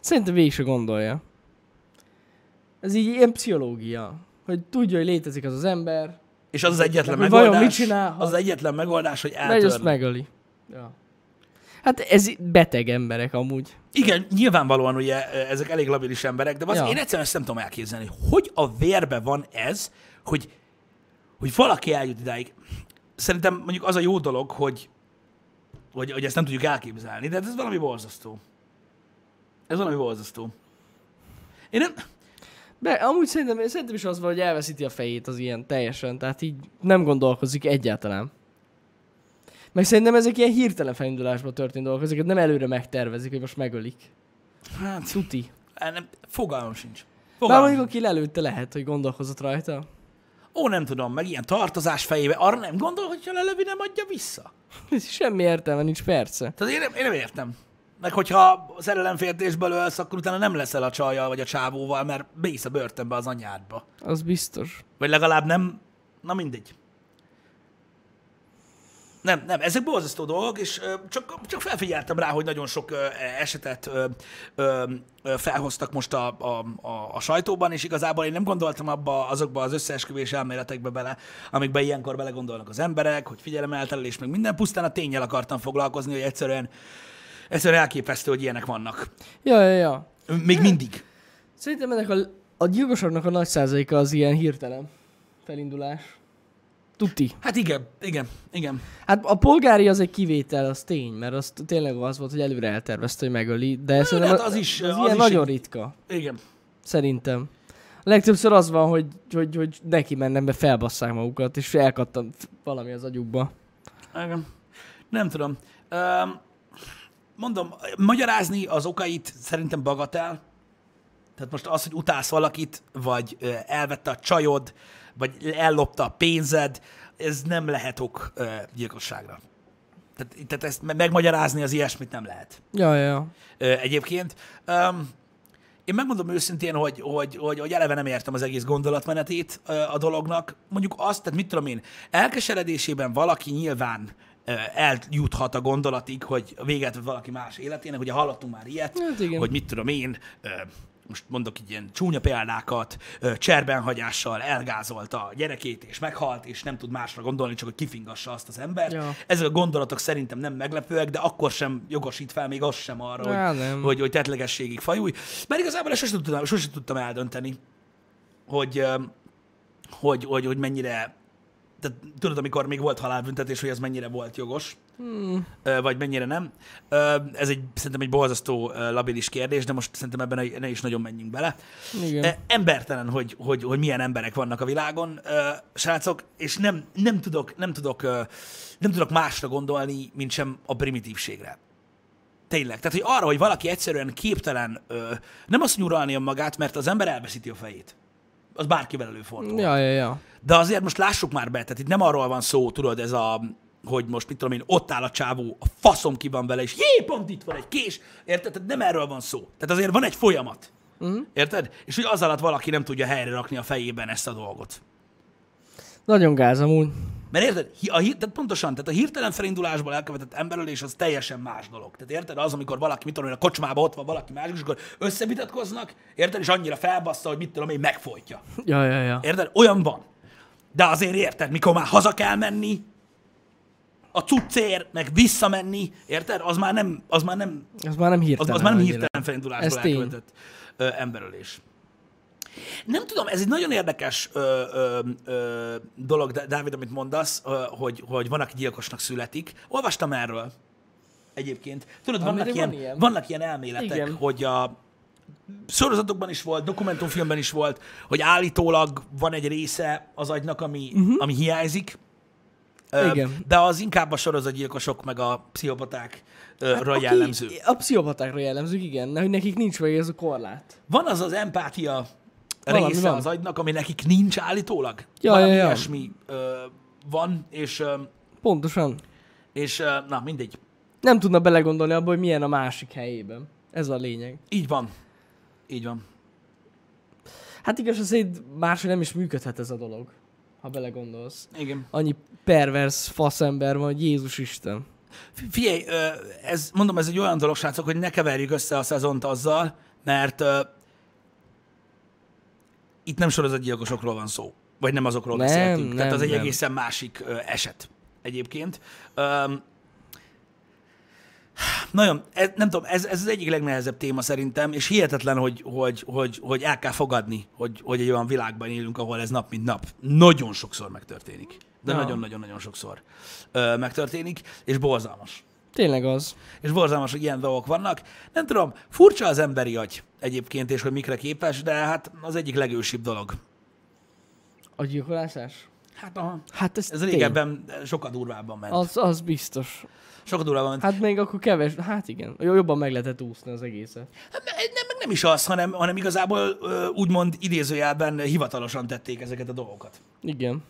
Szerintem végig se gondolja. Ez így ilyen pszichológia. Hogy tudja, hogy létezik az az ember, És az az egyetlen Hogy vajon megoldás, mit csinálhat? az az egyetlen megoldás, hogy megy, azt eltörni. megöli. Ja. Hát ez beteg emberek amúgy. Igen, nyilvánvalóan ugye ezek elég labilis emberek, de az Ja. én egyszerűen ezt nem tudom elképzelni. Hogy a vérbe van ez, hogy, hogy valaki eljut idáig. Szerintem mondjuk az a jó dolog, hogy, hogy, hogy ezt nem tudjuk elképzelni, de hát ez valami borzasztó. Ez valami borzasztó. Én nem... De amúgy szerintem, szerintem is az van, hogy elveszíti a fejét az ilyen teljesen, tehát így nem gondolkozik egyáltalán. Meg szerintem ezek ilyen hirtelen felindulásban történő dolgok, ezeket nem előre megtervezik, hogy most megölik. Hát, Tuti. nem, fogalmam sincs. Bár Fogalmam mondjuk sincs. aki lelőtte lehet, hogy gondolkozott rajta. Ó, nem tudom, meg ilyen tartozás fejébe, arra nem gondol, hogy ha lelövi, nem adja vissza. Semmi értelme nincs, perce. Tehát én nem, én nem értem. Meg hogyha szerelemféltésből ölsz, akkor utána nem leszel a csajjal vagy a csávóval, mert bész a börtönbe az anyádba. Az biztos. Vagy legalább nem, na mindegy. Nem, nem, ezek borzasztó dolgok, és csak, csak felfigyeltem rá, hogy nagyon sok esetet felhoztak most a, a, a, a sajtóban, és igazából én nem gondoltam abba azokba az összeesküvés elméletekbe bele, amikbe ilyenkor belegondolnak az emberek, hogy figyelemeltelés, meg minden, pusztán a tényel akartam foglalkozni, hogy egyszerűen, egyszerűen elképesztő, hogy ilyenek vannak. Ja, ja, ja. Még mindig. Szerintem ennek a, a gyilkosoknak a nagy százaléka az ilyen hirtelen felindulás. Tuti. Hát igen, igen, igen. Hát a polgári az egy kivétel, az tény, mert az tényleg az volt, hogy előre eltervezte, hogy megöli, de szerintem hát az is- az az ilyen is nagyon egy- ritka. Igen. Szerintem. A legtöbbször az van, hogy, hogy, hogy neki mennem be, felbasszák magukat, és elkattam valami az agyukba. Igen. Nem tudom. Um, mondom, magyarázni az okait szerintem bagatel. Tehát most az, hogy utálsz valakit, vagy elvette a csajod, vagy ellopta a pénzed, ez nem lehet ok ö, gyilkosságra. Tehát, tehát ezt me- megmagyarázni az ilyesmit nem lehet Ja, ja, ö, egyébként. Um, én megmondom őszintén, hogy, hogy, hogy, hogy eleve nem értem az egész gondolatmenetét a dolognak. Mondjuk azt, tehát mit tudom én, elkeseredésében valaki nyilván eljuthat a gondolatig, hogy véget valaki más életének. Ugye hallottunk már ilyet, Hát igen. hogy mit tudom én, most mondok így ilyen csúnya példákat, cserbenhagyással elgázolta a gyerekét, és meghalt, és nem tud másra gondolni, csak hogy kifingassa azt az embert. Ja. Ezek a gondolatok szerintem nem meglepőek, de akkor sem jogosít fel még az sem arra, Á, hogy, nem. hogy, hogy tetlegességig fajulj. Mert igazából ezt sosem tudtam, sosem tudtam eldönteni, hogy, hogy, hogy, hogy mennyire, tehát tudod, amikor még volt halálbüntetés, hogy ez mennyire volt jogos, Hmm. vagy mennyire nem. Ez egy, szerintem egy borzasztó labilis kérdés, de most szerintem ebben ne- is nagyon menjünk bele. Igen. Embertelen, hogy, hogy, hogy milyen emberek vannak a világon, srácok, és nem, nem, tudok, nem, tudok, nem tudok másra gondolni, mint sem a primitívségre. Tényleg. Tehát, hogy arra, hogy valaki egyszerűen képtelen nem azt nyuralni magát, mert az ember elveszíti a fejét. Az bárkivel előfordul. Ja, ja, ja. De azért most lássuk már be, tehát itt nem arról van szó, tudod, ez a, hogy most mit tudom én, ott áll a csávó, a faszom ki van vele, és jé, pont itt van egy kés, érted? Tehát nem erről van szó. Tehát azért van egy folyamat. Uh-huh. Érted? És hogy az alatt valaki nem tudja helyre rakni a fejében ezt a dolgot. Nagyon gáz amúgy. Mert érted? A, hí- tehát pontosan, tehát a hirtelen felindulásból elkövetett emberölés az teljesen más dolog. Tehát érted? Az, amikor valaki, mit tudom én, a kocsmában ott van valaki másik, és akkor összevitatkoznak, érted? És annyira felbassza, hogy mit tudom én, megfojtja. Ja, ja, ja. Érted? Olyan van. De azért érted, mikor már haza kell menni, a cuccér, meg visszamenni, érted? Az már nem, az már nem, Az már nem az, hirtelen. az már nem hirtelen felindulásból Ez tény. elkövetett ö, emberölés. Nem tudom, ez egy nagyon érdekes ö, ö, ö, dolog, Dá- Dávid, amit mondasz, ö, hogy, hogy van, aki gyilkosnak születik. Olvastam erről egyébként. Tudod, vannak Amire ilyen, van ilyen. vannak ilyen elméletek, Igen. hogy a sorozatokban is volt, dokumentumfilmben is volt, hogy állítólag van egy része az agynak, ami, uh-huh. ami hiányzik, Igen. De az inkább a sorozatgyilkosok meg a pszichopatákra hát, jellemző. A pszichopatákra jellemző, igen, hogy nekik nincs meg ez a korlát. Van az az empátia Valami része van. az agynak, ami nekik nincs állítólag. Ja, Valami ja, ja. ilyesmi ö, van, és, ö, Pontosan. és ö, na mindegy. Nem tudna belegondolni abba, hogy milyen a másik helyében. Ez a lényeg. Így van. Így van. Hát igaz, szerint máshogy nem is működhet ez a dolog, ha belegondolsz. Igen. Annyi pervers faszember van, hogy Jézus Isten. Fi- Figyelj, ez, mondom, ez egy olyan dolog, srácok, hogy ne keverjük össze a szezont azzal, mert itt nem sorozatgyilkosokról van szó. Vagy nem azokról Nem, beszéltünk. Tehát nem, az egy nem. egészen másik ö, eset egyébként. Öm, nagyon, ez, nem tudom, ez, ez az egyik legnehezebb téma szerintem, és hihetetlen, hogy, hogy, hogy, hogy el kell fogadni, hogy, hogy egy olyan világban élünk, ahol ez nap mint nap nagyon sokszor megtörténik. De Ja. nagyon-nagyon-nagyon sokszor ö, megtörténik, és borzalmas. Tényleg az. És borzalmas, hogy ilyen dolgok vannak. Nem tudom, furcsa az emberi agy egyébként, és hogy mikre képes, de hát az egyik legősibb dolog. A gyilkolásás? Hát aha. Hát ez, Ez tény. régebben sokkal durvábban ment. Az, az biztos. Sokkal durvábban ment. Hát még akkor keves, hát igen, jobban meg lehetett úszni az egészet. Hát ne- nem, meg nem is az, hanem, hanem igazából úgymond idézőjelben hivatalosan tették ezeket a dolgokat. Igen.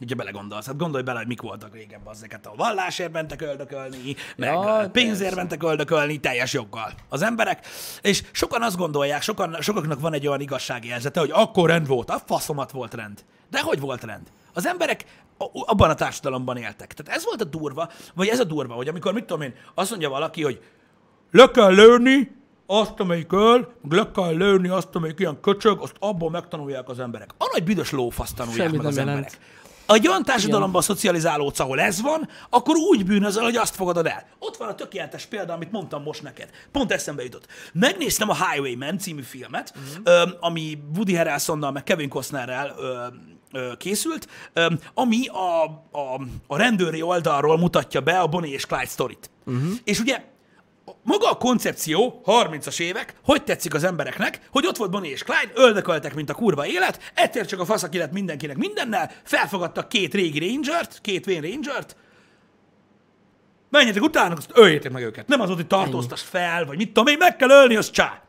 Ugye belegondolsz, hát gondolj bele, hogy mik voltak régen ezeket a vallásért mentek öldökölni, meg Ja, pénzért persze. mentek öldökölni, teljes joggal az emberek, és sokan azt gondolják, sokan, sokaknak van egy olyan igazságérzete, hogy akkor rend volt, a faszomat volt rend. De hogy volt rend? Az emberek abban a társadalomban éltek. Tehát ez volt a durva, vagy ez a durva, hogy amikor, mit tudom én, azt mondja valaki, hogy le kell lőni azt, amelyik öl, le kell lőni azt, amelyik ilyen köcsög, azt abból megtanulják az emberek. A nagy büdös lófasz tanulják Semmit meg az jelent. emberek. Egy olyan társadalomban szocializálódsz, ahol ez van, akkor úgy bűnözöl, hogy azt fogadod el. Ott van a tökéletes példa, amit mondtam most neked. Pont eszembe jutott. Megnéztem a Highwayman című filmet, ö, ami Woody Harrelsonnal, meg Kevin Costnerrel készült, ami a, a, a rendőri oldalról mutatja be a Bonnie és Clyde sztorit. És ugye maga a koncepció, 30-as évek, hogy tetszik az embereknek, hogy ott volt Bonnie és Clyde, öldököltek, mint a kurva élet, egyszer csak a faszaki lett mindenkinek mindennel, felfogadtak két régi rangert, két vén rangert, menjetek utána, azt öljétek meg őket. Nem az volt, hogy tartóztass fel, vagy mit tudom én, meg kell ölni, az csá.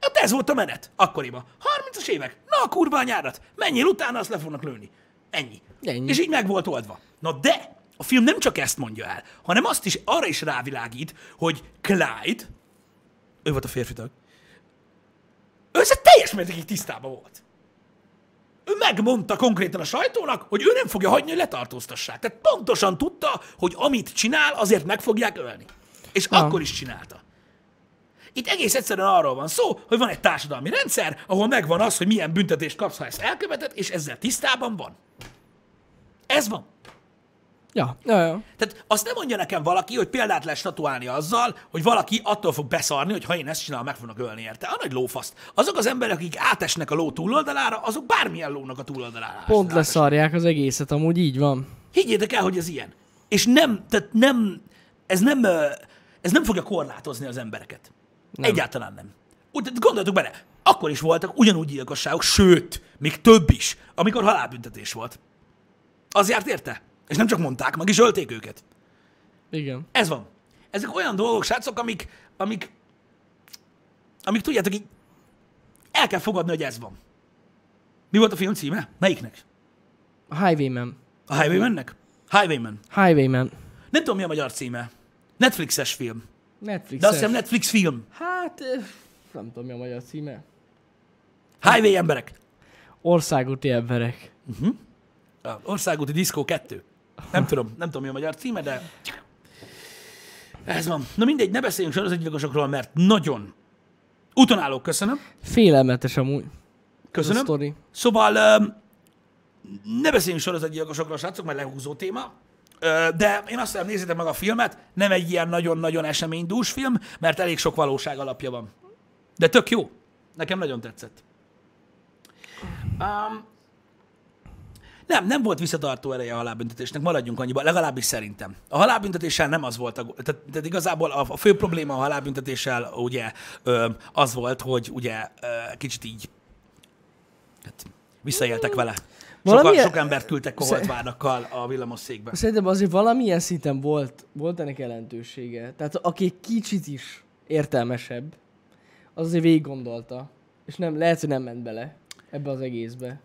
Hát ez volt a menet, akkoriban. 30-as évek, na a kurva anyárat, menjél utána, azt le fognak lőni. Ennyi. Ennyi. És így meg volt oldva. Na de, a film nem csak ezt mondja el, hanem azt is, arra is rávilágít, hogy Clyde, ő volt a férfi tag, ő teljes mértékig tisztában volt. Ő megmondta konkrétan a sajtónak, hogy ő nem fogja hagyni, hogy letartóztassák. Tehát pontosan tudta, hogy amit csinál, azért meg fogják ölni. És Ja. akkor is csinálta. Itt egész egyszerűen arról van szó, hogy van egy társadalmi rendszer, ahol megvan az, hogy milyen büntetést kapsz, ha ezt elköveted, és ezzel tisztában van. Ez van. Ja, ja, ja. Tehát azt nem mondja nekem valaki, hogy példát lehet statuálni azzal, hogy valaki attól fog beszarni, hogy ha én ezt csinálom, meg fognak ölni érte. A nagy lófaszt. Azok az emberek, akik átesnek a ló túloldalára, azok bármilyen lónak a túloldalára. Pont átesnek. leszarják az egészet, amúgy így van. Higgyétek el, hogy ez ilyen. És nem, tehát nem, ez nem, ez nem fogja korlátozni az embereket. Nem. Egyáltalán nem. Úgy, gondoltuk bele, akkor is voltak ugyanúgy gyilkosságok, sőt, még több is, amikor halálbüntetés volt. Az járt érte? És nem csak mondták, meg is ölték őket. Igen. Ez van. Ezek olyan dolgok, srácok, amik, amik, amik tudjátok így, el kell fogadni, hogy ez van. Mi volt a film címe? Melyiknek? A Highwayman. A Highwaymannek? Highwayman. Highwayman. Nem tudom, mi a magyar címe. Netflixes film. Netflix. De azt hiszem Netflix film. Hát, nem tudom mi a magyar címe. Highway emberek. Országúti emberek. A Országúti Diszkó 2. Nem tudom, nem tudom, mi a magyar címe, de ez van. Na mindegy, ne beszéljünk sorozatgyilkosokról, mert nagyon utonállók, köszönöm. Félelmetes amúgy. Ez a Köszönöm. sztori. Szóval ne beszéljünk sorozatgyilkosokról, srácok, mert lehúzó téma. De én azt hiszem, nézzétek meg a filmet, nem egy ilyen nagyon-nagyon eseménydús film, mert elég sok valóság alapja van. De tök jó. Nekem nagyon tetszett. Um, nem, nem volt visszatartó ereje a halálbüntetésnek, maradjunk annyiba, legalábbis szerintem. A halálbüntetéssel nem az volt, a, tehát, tehát igazából a, a fő probléma a halálbüntetéssel ugye ö, az volt, hogy ugye ö, kicsit így hát, visszaéltek vele. Sokan, Valamilyen- sok embert küldtek koholtvárakkal a villamosszékbe. Szerintem azért valamilyen szinten volt, volt ennek jelentősége. Tehát aki egy kicsit is értelmesebb, az azért végig gondolta. És nem, lehet, hogy nem ment bele ebbe az egészbe.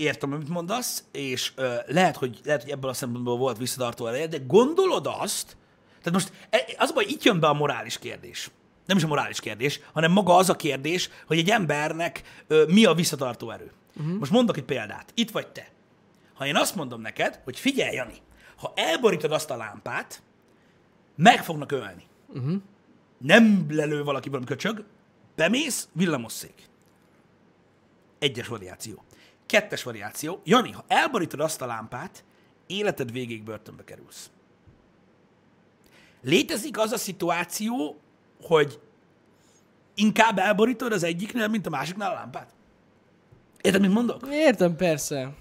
Értem, amit mondasz, és ö, lehet, hogy, lehet, hogy ebből a szempontból volt visszatartó ereje, de gondolod azt, tehát most e- az a baj, itt jön be a morális kérdés. Nem is a morális kérdés, hanem maga az a kérdés, hogy egy embernek ö, mi a visszatartó erő. Uh-huh. Most mondok egy példát. Itt vagy te. Ha én azt mondom neked, hogy figyelj, Jani, ha elborítod azt a lámpát, meg fognak ölni. Uh-huh. Nem lelő valaki valami köcsög, bemész, villamosszék. Egyes variáció. Kettes variáció. Jani, ha elborítod azt a lámpát, életed végéig börtönbe kerülsz. Létezik az a szituáció, hogy inkább elborítod az egyiknél, mint a másiknál a lámpát? Érted, mit mondok? Értem, persze.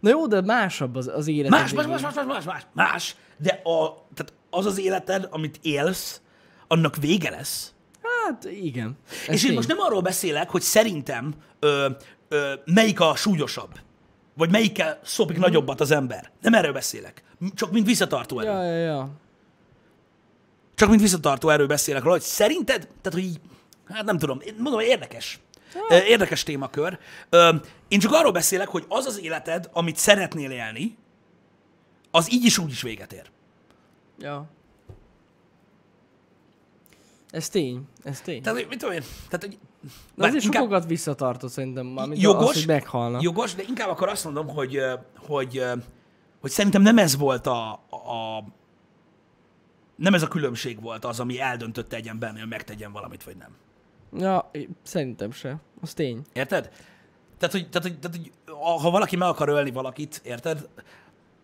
Na jó, de másabb az, az élet. Más, más, más, más, más, más, más, más. De a, tehát az az életed, amit élsz, annak vége lesz. Hát igen. És én most nem arról beszélek, hogy szerintem ö, ö, melyik a súlyosabb, vagy melyikkel szopik Mhm. nagyobbat az ember. Nem erről beszélek. Csak mint visszatartó erő. Ja, ja, ja. Csak mint visszatartó erő beszélek róla, hogy szerinted, tehát hogy így, hát nem tudom, mondom, hogy érdekes. Ö, Érdekes témakör. Ö, Én csak arról beszélek, hogy az az életed, amit szeretnél élni, az így is úgy is véget ér. Ja. Ez tény, ez tény. Tehát, mit tudom én, tehát, hogy Bár azért inkább- sokakat visszatartott szerintem, mármint jogos, az, hogy meghalnak. jogos, de inkább akkor azt mondom, hogy, hogy, hogy szerintem nem ez volt a, a nem ez a különbség volt az, ami eldöntötte egy embernél, hogy megtegyen valamit, vagy nem. Ja, szerintem se. Az tény. Érted? Tehát, hogy, tehát, hogy, tehát, hogy ha valaki meg akar ölni valakit, érted?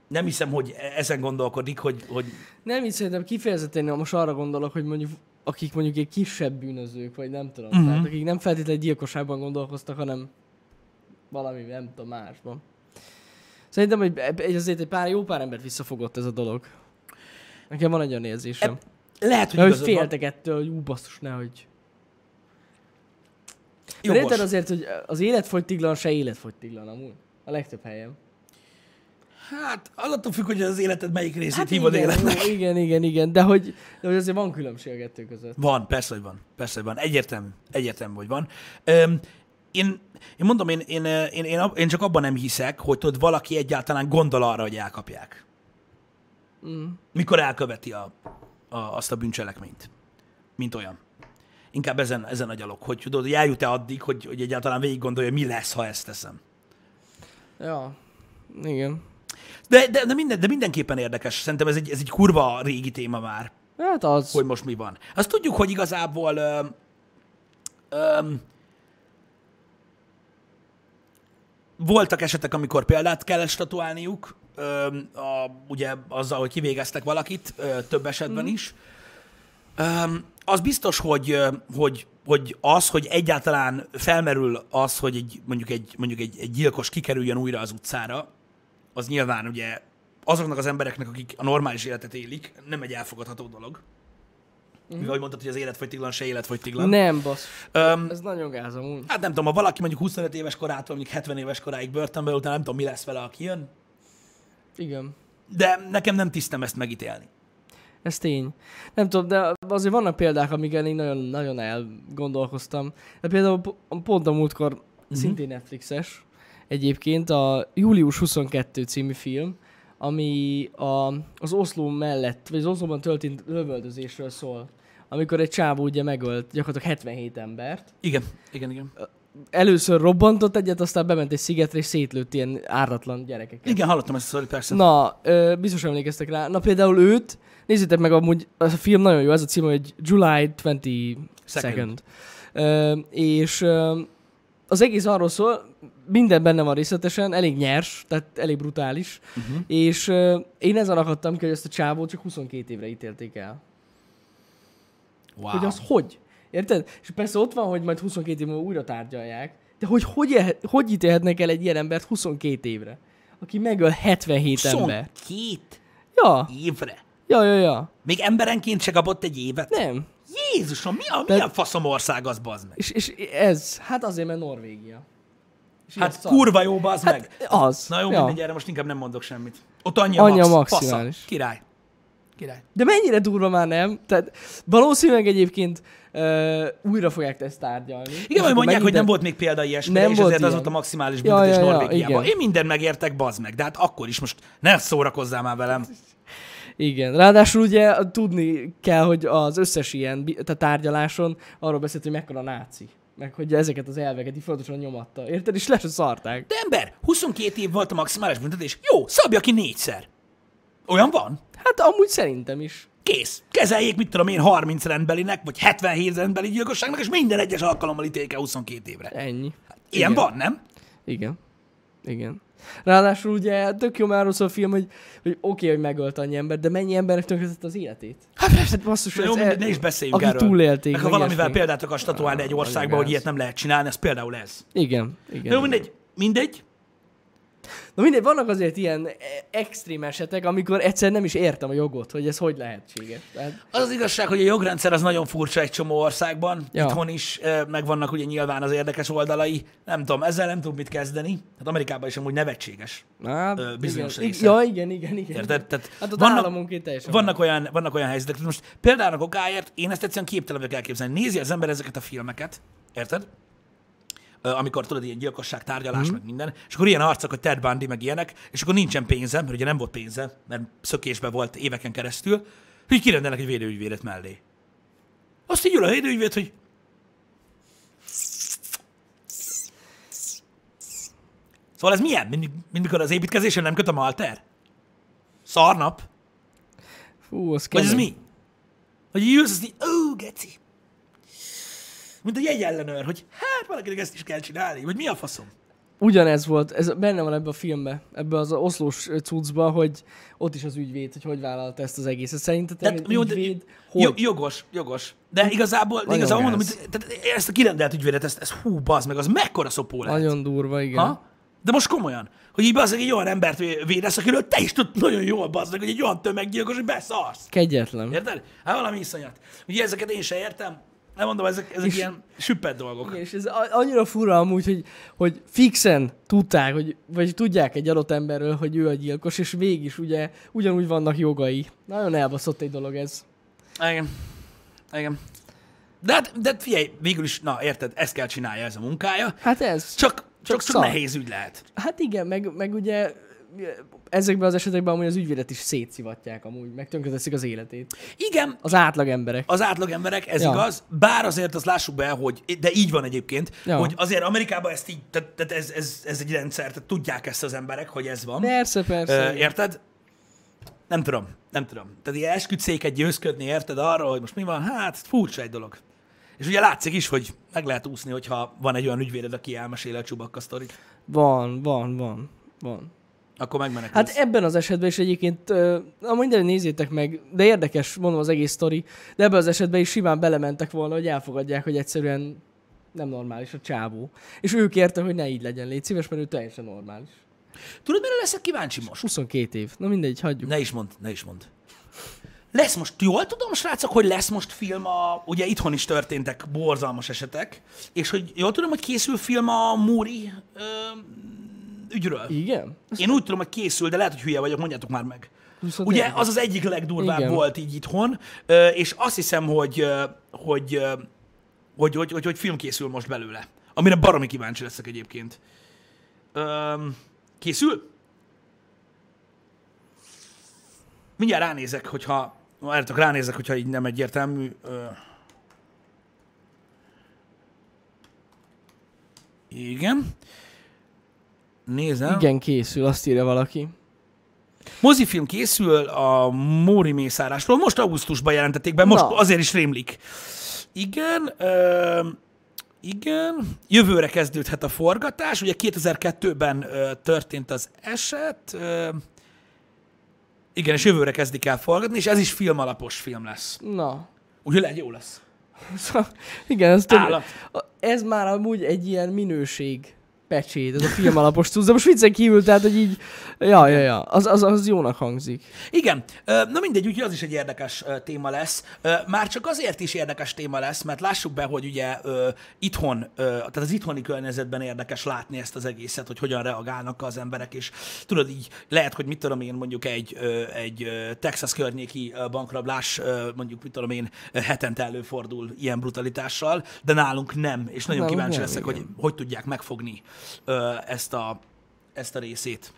Nem hiszem, hogy ezen gondolkodik, hogy, hogy Nem így szerintem kifejezetten most arra gondolok, hogy mondjuk akik mondjuk egy kisebb bűnözők, vagy nem tudom, uh-huh. tehát akik nem feltétlenül gyilkosságban gondolkoztak, hanem valami, nem tudom, másban. Szerintem, hogy azért egy pár, jó pár embert visszafogott ez a dolog. Nekem van egy olyan érzésem. Eb- lehet, hogy Mert hogy van. féltek ettől, hogy ú, basszus, nehogy. Érted azért, hogy az életfogytiglan se életfogytiglan amúgy. A legtöbb helyen. Hát, az attól függ, hogy az életed melyik részét hát hívod igen, életnek. igen, igen, igen, de hogy, de hogy azért van különbség a kettő között. Van, persze, hogy van. Persze, hogy van. Egyértelmű. Egyértelmű, hogy van. Öm, én, én mondom, én, én, én, én, én csak abban nem hiszek, hogy tudod, valaki egyáltalán gondol arra, hogy elkapják. Mm. Mikor elköveti a, a, azt a bűncselekményt. Mint olyan. Inkább ezen, ezen a gyalog, hogy tudod, hogy eljut-e addig, hogy, hogy egyáltalán végig gondolja, mi lesz, ha ezt teszem. Ja, igen. De, de, de, minden, de mindenképpen érdekes. Szerintem ez egy, ez egy kurva régi téma már. Hát az. hogy most mi van. Azt tudjuk, hogy igazából öm, öm, voltak esetek, amikor példát kellett statuálniuk, öm, a, ugye azzal, hogy kivégeztek valakit, ö, több esetben Mhm. is. Öm, az biztos, hogy, ö, hogy, hogy az, hogy egyáltalán felmerül az, hogy egy, mondjuk, egy, mondjuk egy, egy gyilkos kikerüljön újra az utcára, az nyilván ugye azoknak az embereknek, akik a normális életet élik, nem egy elfogadható dolog. Mm. Mivel ahogy mondtad, hogy az életfogytiglan se életfogytiglan. Nem, basz. Öm, Ez nagyon gáz amúgy. hát nem tudom, ha valaki mondjuk 25 éves korától mondjuk 70 éves koráig börtönbe, utána nem tudom, mi lesz vele, aki jön. Igen. De nekem nem tisztem ezt megítélni. Ez tény. Nem tudom, de azért vannak példák, amiken én nagyon, nagyon elgondolkoztam. De például po- pont a múltkor Mhm. uh-huh. szintén Netflixes, egyébként a Július 22 című film, ami a, az Oszló mellett, vagy az Oszlóban történt lövöldözésről szól. Amikor egy csávó ugye megölt gyakorlatilag 77 embert. Igen, igen, igen. Először robbantott egyet, aztán bement egy szigetre, és szétlőtt ilyen áratlan gyerekeket. Igen, hallottam ezt a szorít, persze. Na, ö, biztos emlékeztek rá. Na például őt, nézzétek meg amúgy, a film nagyon jó, ez a cím, hogy July 22nd. Second. Ö, és ö, az egész arról szól, minden benne van részletesen, elég nyers, tehát elég brutális, Uh-huh. és ö, én ezen akadtam ki, hogy ezt a csávót csak 22 évre ítélték el. Wow. Hogy az hogy? Érted? És persze ott van, hogy majd 22 év múlva újra tárgyalják, de hogy hogy, él, hogy ítélhetnek el egy ilyen embert 22 évre? Aki megöl 77 ember. 22 Ja, évre. ja, ja, ja. Még emberenként se kapott egy évet? Nem. Jézusom, mi a, De- milyen faszom ország az, bazd meg? És, és ez, hát azért, mert Norvégia. És Hát kurva jó, bazd meg. Hát, az. Na jó, ja. mindegy, erre most inkább nem mondok semmit. Ott annyi a, Annyi max. maximális. Fasza. Király. Király. De mennyire durva már nem? Tehát valószínűleg egyébként uh, újra fogják ezt tárgyalni. Igen, hogy mondják, megint hogy nem volt még példa ilyesmire, Nem és ezért az volt a maximális Ja, büntetés ja, ja, Norvégiában. igen. Én mindent megértek, bazd meg, de hát akkor is most ne szórakozzál már velem. Igen. Ráadásul ugye tudni kell, hogy az összes ilyen tehát tárgyaláson arról beszélt, hogy mekkora náci. Meg hogy ezeket az elveket így folyamatosan nyomatta. Érted? És le se szarták. De ember, 22 év volt a maximális büntetés. Jó, szabja ki négyszer. Olyan van? Hát amúgy szerintem is. Kész. Kezeljék, mit tudom én, 30 rendbelinek, vagy 77 rendbeli gyilkosságnak, és minden egyes alkalommal ítélik el 22 évre. Ennyi. Ilyen Igen. van, nem? Igen. Igen. Ráadásul ugye tök jó már a film, hogy, hogy oké, okay, hogy megölt annyi ember, de mennyi embernek tönkretett az életét? Hát persze. Hát basszus, jó, ez- mindegy, ne is beszéljünk erről. túlélték, Meg ha valamivel ilyesmi. példát akarsz statuálni egy Ah, országban, nagyon hogy ilyet nem lehet csinálni, az például ez. Igen, igen. Jó, mindegy, mindegy. Na mindegy, vannak azért ilyen e- extrém esetek, amikor egyszer nem is értem a jogot, hogy ez hogy lehetséges. Tehát, Az az igazság, hogy a jogrendszer az nagyon furcsa egy csomó országban. Ja. Itthon is eh, megvannak ugye nyilván az érdekes oldalai. Nem tudom, ezzel nem tudom mit kezdeni. Hát Amerikában is amúgy nevetséges. hát, bizonyos igen. része. Ja, igen, igen, igen. Érted? Tehát Hát ott vannak, teljesen. vannak, olyan, vannak olyan helyzetek, most például okáért én ezt egyszerűen képtelen vagyok elképzelni. Nézi az ember ezeket a filmeket, érted? Amikor tudod, ilyen gyilkosság, tárgyalás, mm. meg minden, és akkor ilyen arcok, hogy Ted Bundy, meg ilyenek, és akkor nincsen pénze, mert ugye nem volt pénze, mert szökésbe volt éveken keresztül, hogy kirendelnek egy védőügyvédet mellé. Azt így ül a védőügyvéd, hogy Szóval ez milyen? Mind, mikor az építkezésen nem köt a malter? Szarnap? Fú, az Vagy ez mi? Hogy így ülsz, azt így, ó, geci. Mint a jegyellenőr, hogy hát valakinek ezt is kell csinálni, vagy mi a faszom? Ugyanez volt, ez benne van ebbe a filmbe, ebbe az oszlós cuccba, hogy ott is az ügyvéd, hogy hogy vállalta ezt az egészet. Szerintetek Tehát, jó, de- ügyvéd, Jó, hogy? jogos, jogos. De igazából, de Nagyon igazából mondom, gáz. hogy tehát ezt a kirendelt ügyvédet, ezt, ezt hú, bazd meg, az mekkora szopó lehet. Nagyon durva, igen. Ha? De most komolyan, hogy így bazd egy olyan embert vé- védesz, akiről te is tudod nagyon jól bazd meg, hogy egy olyan tömeggyilkos, hogy beszarsz. Kegyetlen. Érted? Hát valami iszonyat. Ugye ezeket én se értem. Nem mondom, ezek, ezek És- ilyen süppet dolgok. Igen, és ez annyira fura amúgy, hogy, hogy fixen tudták, hogy, vagy tudják egy adott emberről, hogy ő a gyilkos, és mégis ugye ugyanúgy vannak jogai. Nagyon elbaszott egy dolog ez. Igen. Igen. De hát, de hát figyelj, végül is, na érted, ezt kell csinálja ez a munkája. Hát ez. Csak, csak, csak szar. nehéz ügy lehet. Hát igen, meg, meg ugye ezekben az esetekben amúgy az ügyvédet is szétszivatják amúgy, meg tönkreteszik az életét. Igen, Az átlag emberek. az átlag emberek, ez Ja. igaz, bár azért azt lássuk be, hogy, de így van egyébként, Ja. hogy azért Amerikában ezt így, tehát, tehát ez, ez, ez, egy rendszer, tehát tudják ezt az emberek, hogy ez van. Persze, persze. Érted? Nem tudom, nem tudom. Tehát ilyen esküdszéket győzködni, érted arról, hogy most mi van? Hát, furcsa egy dolog. És ugye látszik is, hogy meg lehet úszni, hogyha van egy olyan ügyvéded, aki elmesél a csubakka sztorit. Van, van, van, van. Akkor megmenekülsz. Hát ebben az esetben is egyébként, uh, minden nézzétek meg, de érdekes, mondom az egész sztori, de ebben az esetben is simán belementek volna, hogy elfogadják, hogy egyszerűen nem normális a csávó. És ő kérte, hogy ne így legyen, légy szíves, mert ő teljesen normális. Tudod, mire leszek kíváncsi most? 22 év. Na mindegy, hagyjuk. Ne is mond, ne is mond. Lesz most, jól tudom, srácok, hogy lesz most film a, ugye itthon is történtek borzalmas esetek, és hogy jól tudom, hogy készül film a Múri ö, ügyről. Igen? Én úgy tudom, hogy készül, de lehet, hogy hülye vagyok, mondjátok már meg. Viszont Ugye az az egyik legdurvább Igen. volt így itthon, és azt hiszem, hogy, hogy, hogy, hogy, hogy, hogy film készül most belőle. Amire baromi kíváncsi leszek egyébként. Készül? Mindjárt ránézek, hogyha... Várjátok, ránézek, hogyha így nem egyértelmű. Igen. Nézem. Igen, készül, azt írja valaki. Mozifilm készül a Móri mészárásról. Most augusztusban jelentették be, most Na. azért is rémlik. Igen, ö, igen. Jövőre kezdődhet a forgatás. Ugye 2002-ben ö, történt az eset. Ö, igen, és jövőre kezdik el forgatni, és ez is filmalapos film lesz. Na. Úgyhogy lehet jó lesz. Igen, ez, több, ez már amúgy egy ilyen minőség pecsét, ez a film alapos cucc, de most viccen kívül, tehát, hogy így, ja, ja, ja, az, az, az jónak hangzik. Igen, na mindegy, úgyhogy az is egy érdekes téma lesz. Már csak azért is érdekes téma lesz, mert lássuk be, hogy ugye itthon, tehát az itthoni környezetben érdekes látni ezt az egészet, hogy hogyan reagálnak az emberek, és tudod így, lehet, hogy mit tudom én, mondjuk egy, egy Texas környéki bankrablás, mondjuk mit tudom én, hetente előfordul ilyen brutalitással, de nálunk nem, és nagyon Nálunk kíváncsi nem, leszek, hogy igen. hogy tudják megfogni ö, ezt a, ezt a részét.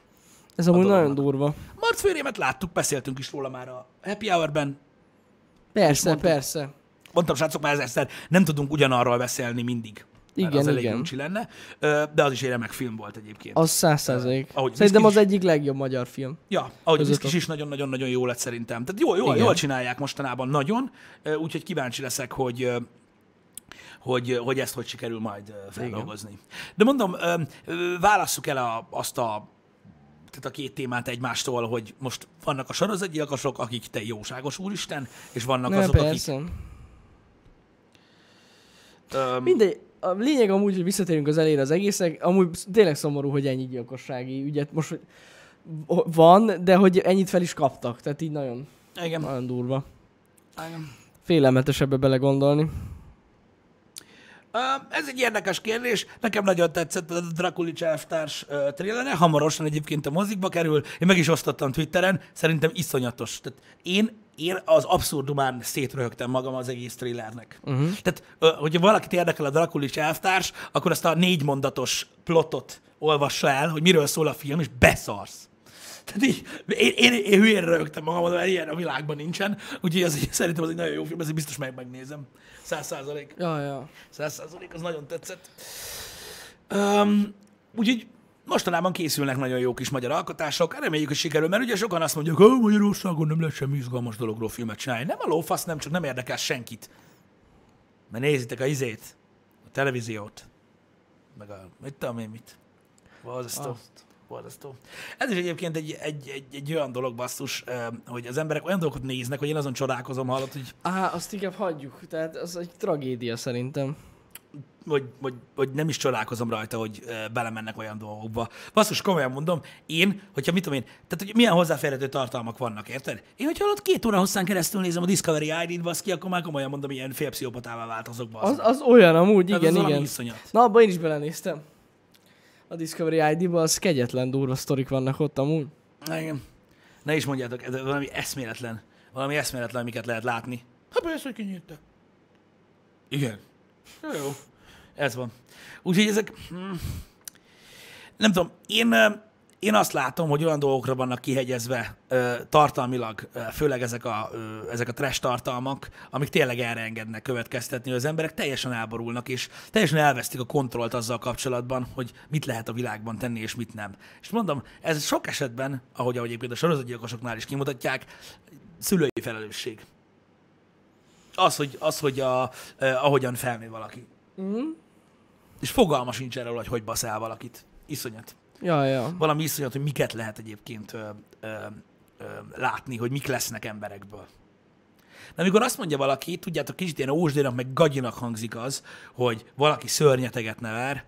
Ez amúgy nagyon durva. Marcfőrémet láttuk, beszéltünk is róla már a Happy Hour-ben. Persze, mondtuk. persze. Mondtam, srácok, már ezerszer, nem tudunk ugyanarról beszélni mindig. Igen, az elég igen. uncsi lenne, de az is egy remek film volt egyébként. Az száz százalék. Szerintem az is- egyik legjobb magyar film. Ja, ahogy. Whisky is nagyon-nagyon-nagyon jó lett szerintem. Tehát jó, jó, Igen. jól csinálják mostanában, nagyon, úgyhogy kíváncsi leszek, hogy hogy, hogy ezt hogy sikerül majd feldolgozni. De mondom, válasszuk el a, azt a tehát a két témát egymástól, hogy most vannak a sorozatgyilkosok, akik te jóságos úristen, és vannak Ne, azok, akik... persze. Ö, Mindegy, a lényeg amúgy, hogy visszatérünk az elére az egészek, amúgy tényleg szomorú, hogy ennyi gyilkossági ügyet most hogy van, de hogy ennyit fel is kaptak, tehát így nagyon, igen. nagyon durva. igen. Félelmetes ebbe belegondolni. Ez egy érdekes kérdés. Nekem nagyon tetszett a Drakulics elvtárs trélere. Hamarosan egyébként a mozikba kerül. Én meg is osztottam Twitteren. Szerintem iszonyatos. Tehát én, én az abszurdumán szétröhögtem magam az egész trélernek. Uh-huh. Tehát, hogyha valakit érdekel a Drakulics elvtárs, akkor azt a négy mondatos plotot olvassa el, hogy miről szól a film, és beszarsz. Tehát így, én, én, én hülyén rögtem magam, mert ilyen a világban nincsen, úgyhogy egy- szerintem az egy nagyon jó film, ezért biztos meg megnézem. Száz százalék. Ja, ja. 100% az nagyon tetszett. Um, úgyhogy mostanában készülnek nagyon jó kis magyar alkotások, reméljük, hogy sikerül, mert ugye sokan azt mondják, hogy Magyarországon nem lehet semmi izgalmas dologról filmet csinálni. Nem a lófasz, nem, csak nem érdekel senkit. Mert nézzétek a izét, a televíziót, meg a, mit tudom én mit. Borzasztó. Azt. Borzasztó. Ez is egyébként egy, egy, egy, egy olyan dolog, basszus, hogy az emberek olyan dolgokat néznek, hogy én azon csodálkozom, hallott, hogy Á, azt inkább hagyjuk, tehát az egy tragédia szerintem. hogy, hogy, hogy nem is csodálkozom rajta, hogy belemennek olyan dolgokba. Basszus, komolyan mondom, én, hogyha mit tudom én, tehát hogy milyen hozzáférhető tartalmak vannak, érted? Én, hogyha ott két óra hosszán keresztül nézem a Discovery ID-t, baszki, akkor már komolyan mondom, ilyen félpszichopatává változok, Az, basszus. az olyan amúgy, Tehát igen, az igen. iszonyat. Na, abban én is belenéztem. A Discovery ID-ba az kegyetlen durva sztorik vannak ott amúgy. Igen. Ne is mondjátok, ez valami eszméletlen. Valami eszméletlen, amiket lehet látni. Hát persze, hogy kinyírta. Igen. Jó. Ez van. Úgyhogy ezek... Hmm, nem tudom, én, én azt látom, hogy olyan dolgokra vannak kihegyezve ö, tartalmilag, ö, főleg ezek a, ö, ezek a trash tartalmak, amik tényleg erre engednek következtetni, hogy az emberek teljesen elborulnak, és teljesen elvesztik a kontrollt azzal kapcsolatban, hogy mit lehet a világban tenni, és mit nem. És mondom, ez sok esetben, ahogy, egyébként a sorozatgyilkosoknál is kimutatják, szülői felelősség. Az, hogy, az, hogy a, eh, ahogyan felnő valaki. Mm. És fogalma sincs erről, hogy hogy baszál valakit. Iszonyat. Ja, ja. Valami iszonyat, hogy miket lehet egyébként ö, ö, ö, látni, hogy mik lesznek emberekből. De amikor azt mondja valaki, tudjátok, kicsit ilyen ósdénak, meg gagyinak hangzik az, hogy valaki szörnyeteget never,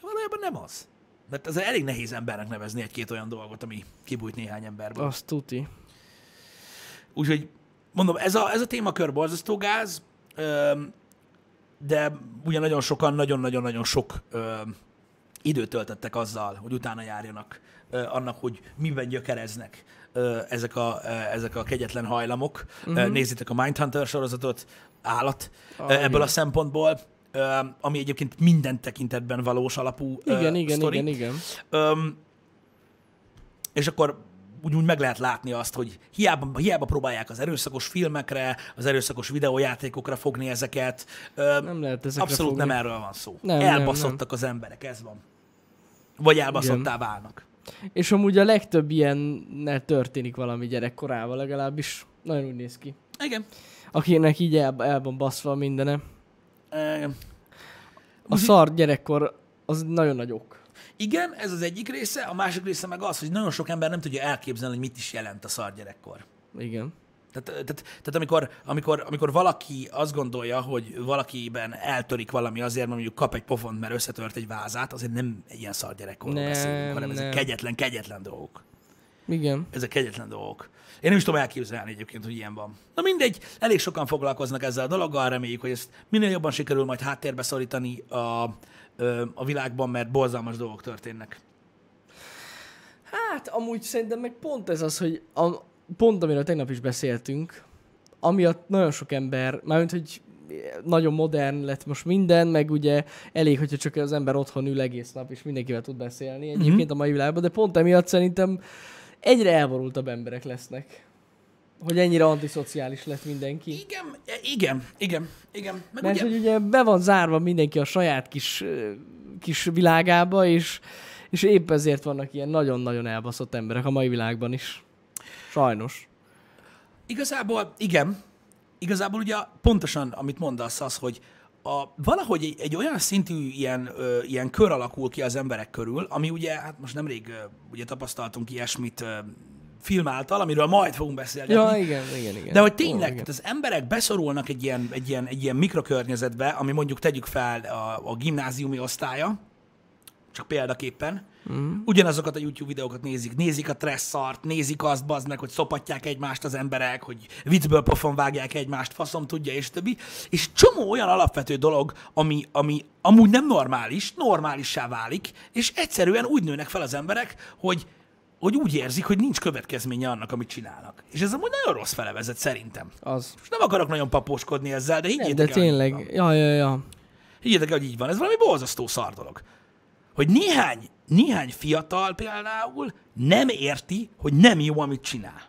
valójában nem az. Mert ez elég nehéz embernek nevezni egy-két olyan dolgot, ami kibújt néhány emberből. Azt tuti. Úgyhogy mondom, ez a, ez a témakör borzasztó gáz, de ugye nagyon sokan nagyon-nagyon-nagyon sok időt töltöttek azzal, hogy utána járjanak annak, hogy miben gyökereznek ezek, a, ezek a kegyetlen hajlamok. Uh-huh. Nézzétek a Mindhunter sorozatot, állat Ah, ebből igen. a szempontból, ami egyébként minden tekintetben valós alapú Igen, igen, sztori. igen, igen. Öm, és akkor úgy, úgy meg lehet látni azt, hogy hiába, hiába próbálják az erőszakos filmekre, az erőszakos videójátékokra fogni ezeket. Nem lehet ezekre abszolút fogni. nem erről van szó. Nem, nem, Elbaszottak az emberek, ez van. Vagy elbaszottá válnak. És amúgy a legtöbb ilyennel történik valami gyerekkorával, legalábbis nagyon úgy néz ki. Igen. Akinek így el, el van baszva a mindene. Igen. A szar gyerekkor az nagyon nagy ok. Igen, ez az egyik része, a másik része meg az, hogy nagyon sok ember nem tudja elképzelni, hogy mit is jelent a szar gyerekkor. Igen. Tehát, tehát, tehát amikor, amikor, amikor valaki azt gondolja, hogy valakiben eltörik valami azért, mert mondjuk kap egy pofont, mert összetört egy vázát, azért nem ilyen szar gyerekkorról beszélünk, hanem ezek kegyetlen, kegyetlen dolgok. Igen. Ezek kegyetlen dolgok. Én nem is tudom elképzelni egyébként, hogy ilyen van. Na mindegy, elég sokan foglalkoznak ezzel a dologgal, reméljük, hogy ezt minél jobban sikerül majd háttérbe szorítani a, a világban, mert borzalmas dolgok történnek. Hát amúgy szerintem meg pont ez az, hogy a, pont amiről tegnap is beszéltünk, amiatt nagyon sok ember, mármint, hogy nagyon modern lett most minden, meg ugye elég, hogyha csak az ember otthon ül egész nap, és mindenkivel tud beszélni egyébként a mai világban, de pont emiatt szerintem egyre elborultabb emberek lesznek. Hogy ennyire antiszociális lett mindenki. Igen, e, igen, igen, igen. Meg Mert ugye, hogy ugye be van zárva mindenki a saját kis, kis világába, és, és épp ezért vannak ilyen nagyon-nagyon elbaszott emberek a mai világban is. Sajnos. Igazából igen. Igazából ugye pontosan, amit mondasz, az, hogy a, valahogy egy, egy olyan szintű ilyen, ö, ilyen kör alakul ki az emberek körül, ami ugye, hát most nemrég ö, ugye tapasztaltunk ilyesmit ö, film által, amiről majd fogunk beszélni. Ja, igen, igen, igen. De hogy tényleg, igen. tehát az emberek beszorulnak egy ilyen, egy ilyen, egy ilyen mikrokörnyezetbe, ami mondjuk tegyük fel a, a gimnáziumi osztálya, csak példaképpen, mm. ugyanazokat a YouTube videókat nézik, nézik a tresszart, nézik azt, bazd meg, hogy szopatják egymást az emberek, hogy viccből pofon vágják egymást, faszom tudja, és többi. És csomó olyan alapvető dolog, ami, ami amúgy nem normális, normálissá válik, és egyszerűen úgy nőnek fel az emberek, hogy hogy úgy érzik, hogy nincs következménye annak, amit csinálnak. És ez amúgy nagyon rossz felevezet szerintem. Az. Most nem akarok nagyon papóskodni ezzel, de Nem, higgyétek de el, tényleg, ja, ja, ja. Higgyétek el, hogy így van. Ez valami borzasztó szar dolog. Hogy néhány, néhány fiatal például nem érti, hogy nem jó, amit csinál.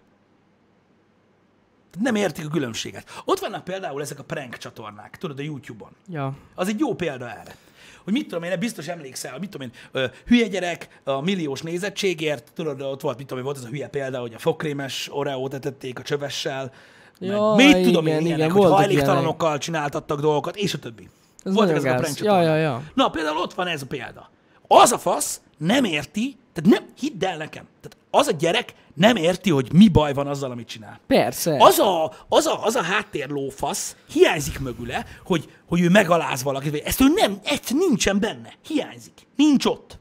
Nem értik a különbséget. Ott vannak például ezek a prank csatornák, tudod, a YouTube-on. Ja. Az egy jó példa erre. Hogy mit tudom én, biztos emlékszel, mit tudom én, hülye gyerek a milliós nézettségért, tudod, ott volt, mit tudom én, volt ez a hülye példa, hogy a fogkrémes oreót etették a csövessel, Ja, meg mit tudom én, igen, ilyenek, igen, hogy hajléktalanokkal csináltattak dolgokat, és a többi. Ez Voltak ezek a gáz. prank Ja, ja, ja. Na, például ott van ez a példa. Az a fasz nem érti, tehát nem, hidd el nekem, tehát az a gyerek nem érti, hogy mi baj van azzal, amit csinál. Persze. Az a, az a, az a háttérlófasz hiányzik mögüle, hogy, hogy ő megaláz valakit, vagy ezt ő nem, ezt nincsen benne. Hiányzik. Nincs ott.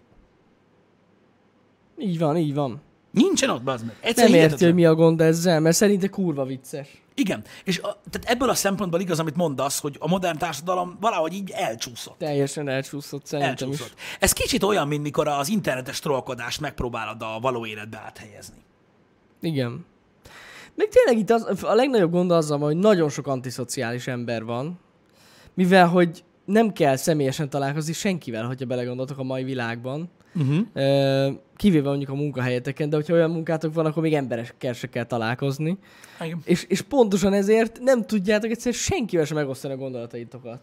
Így van, így van. Nincsen ott, bazd meg. Egyszer Nem érti, hogy mi a gond ezzel, mert szerinte kurva vicces. Igen. És a, tehát ebből a szempontból igaz, amit mondasz, hogy a modern társadalom valahogy így elcsúszott. Teljesen elcsúszott szerintem is. Elcsúszott. Ez kicsit olyan, mint mikor az internetes trollkodást megpróbálod a való életbe áthelyezni. Igen. Meg tényleg itt az, a legnagyobb gond azzal van, hogy nagyon sok antiszociális ember van, mivel hogy nem kell személyesen találkozni senkivel, hogyha belegondoltok a mai világban. Uh-huh. Ö, Kivéve mondjuk a munkahelyeteken, de hogyha olyan munkátok van, akkor még emberekkel se kell találkozni. Igen. És, és pontosan ezért nem tudjátok egyszerűen senkivel sem megosztani a gondolataitokat.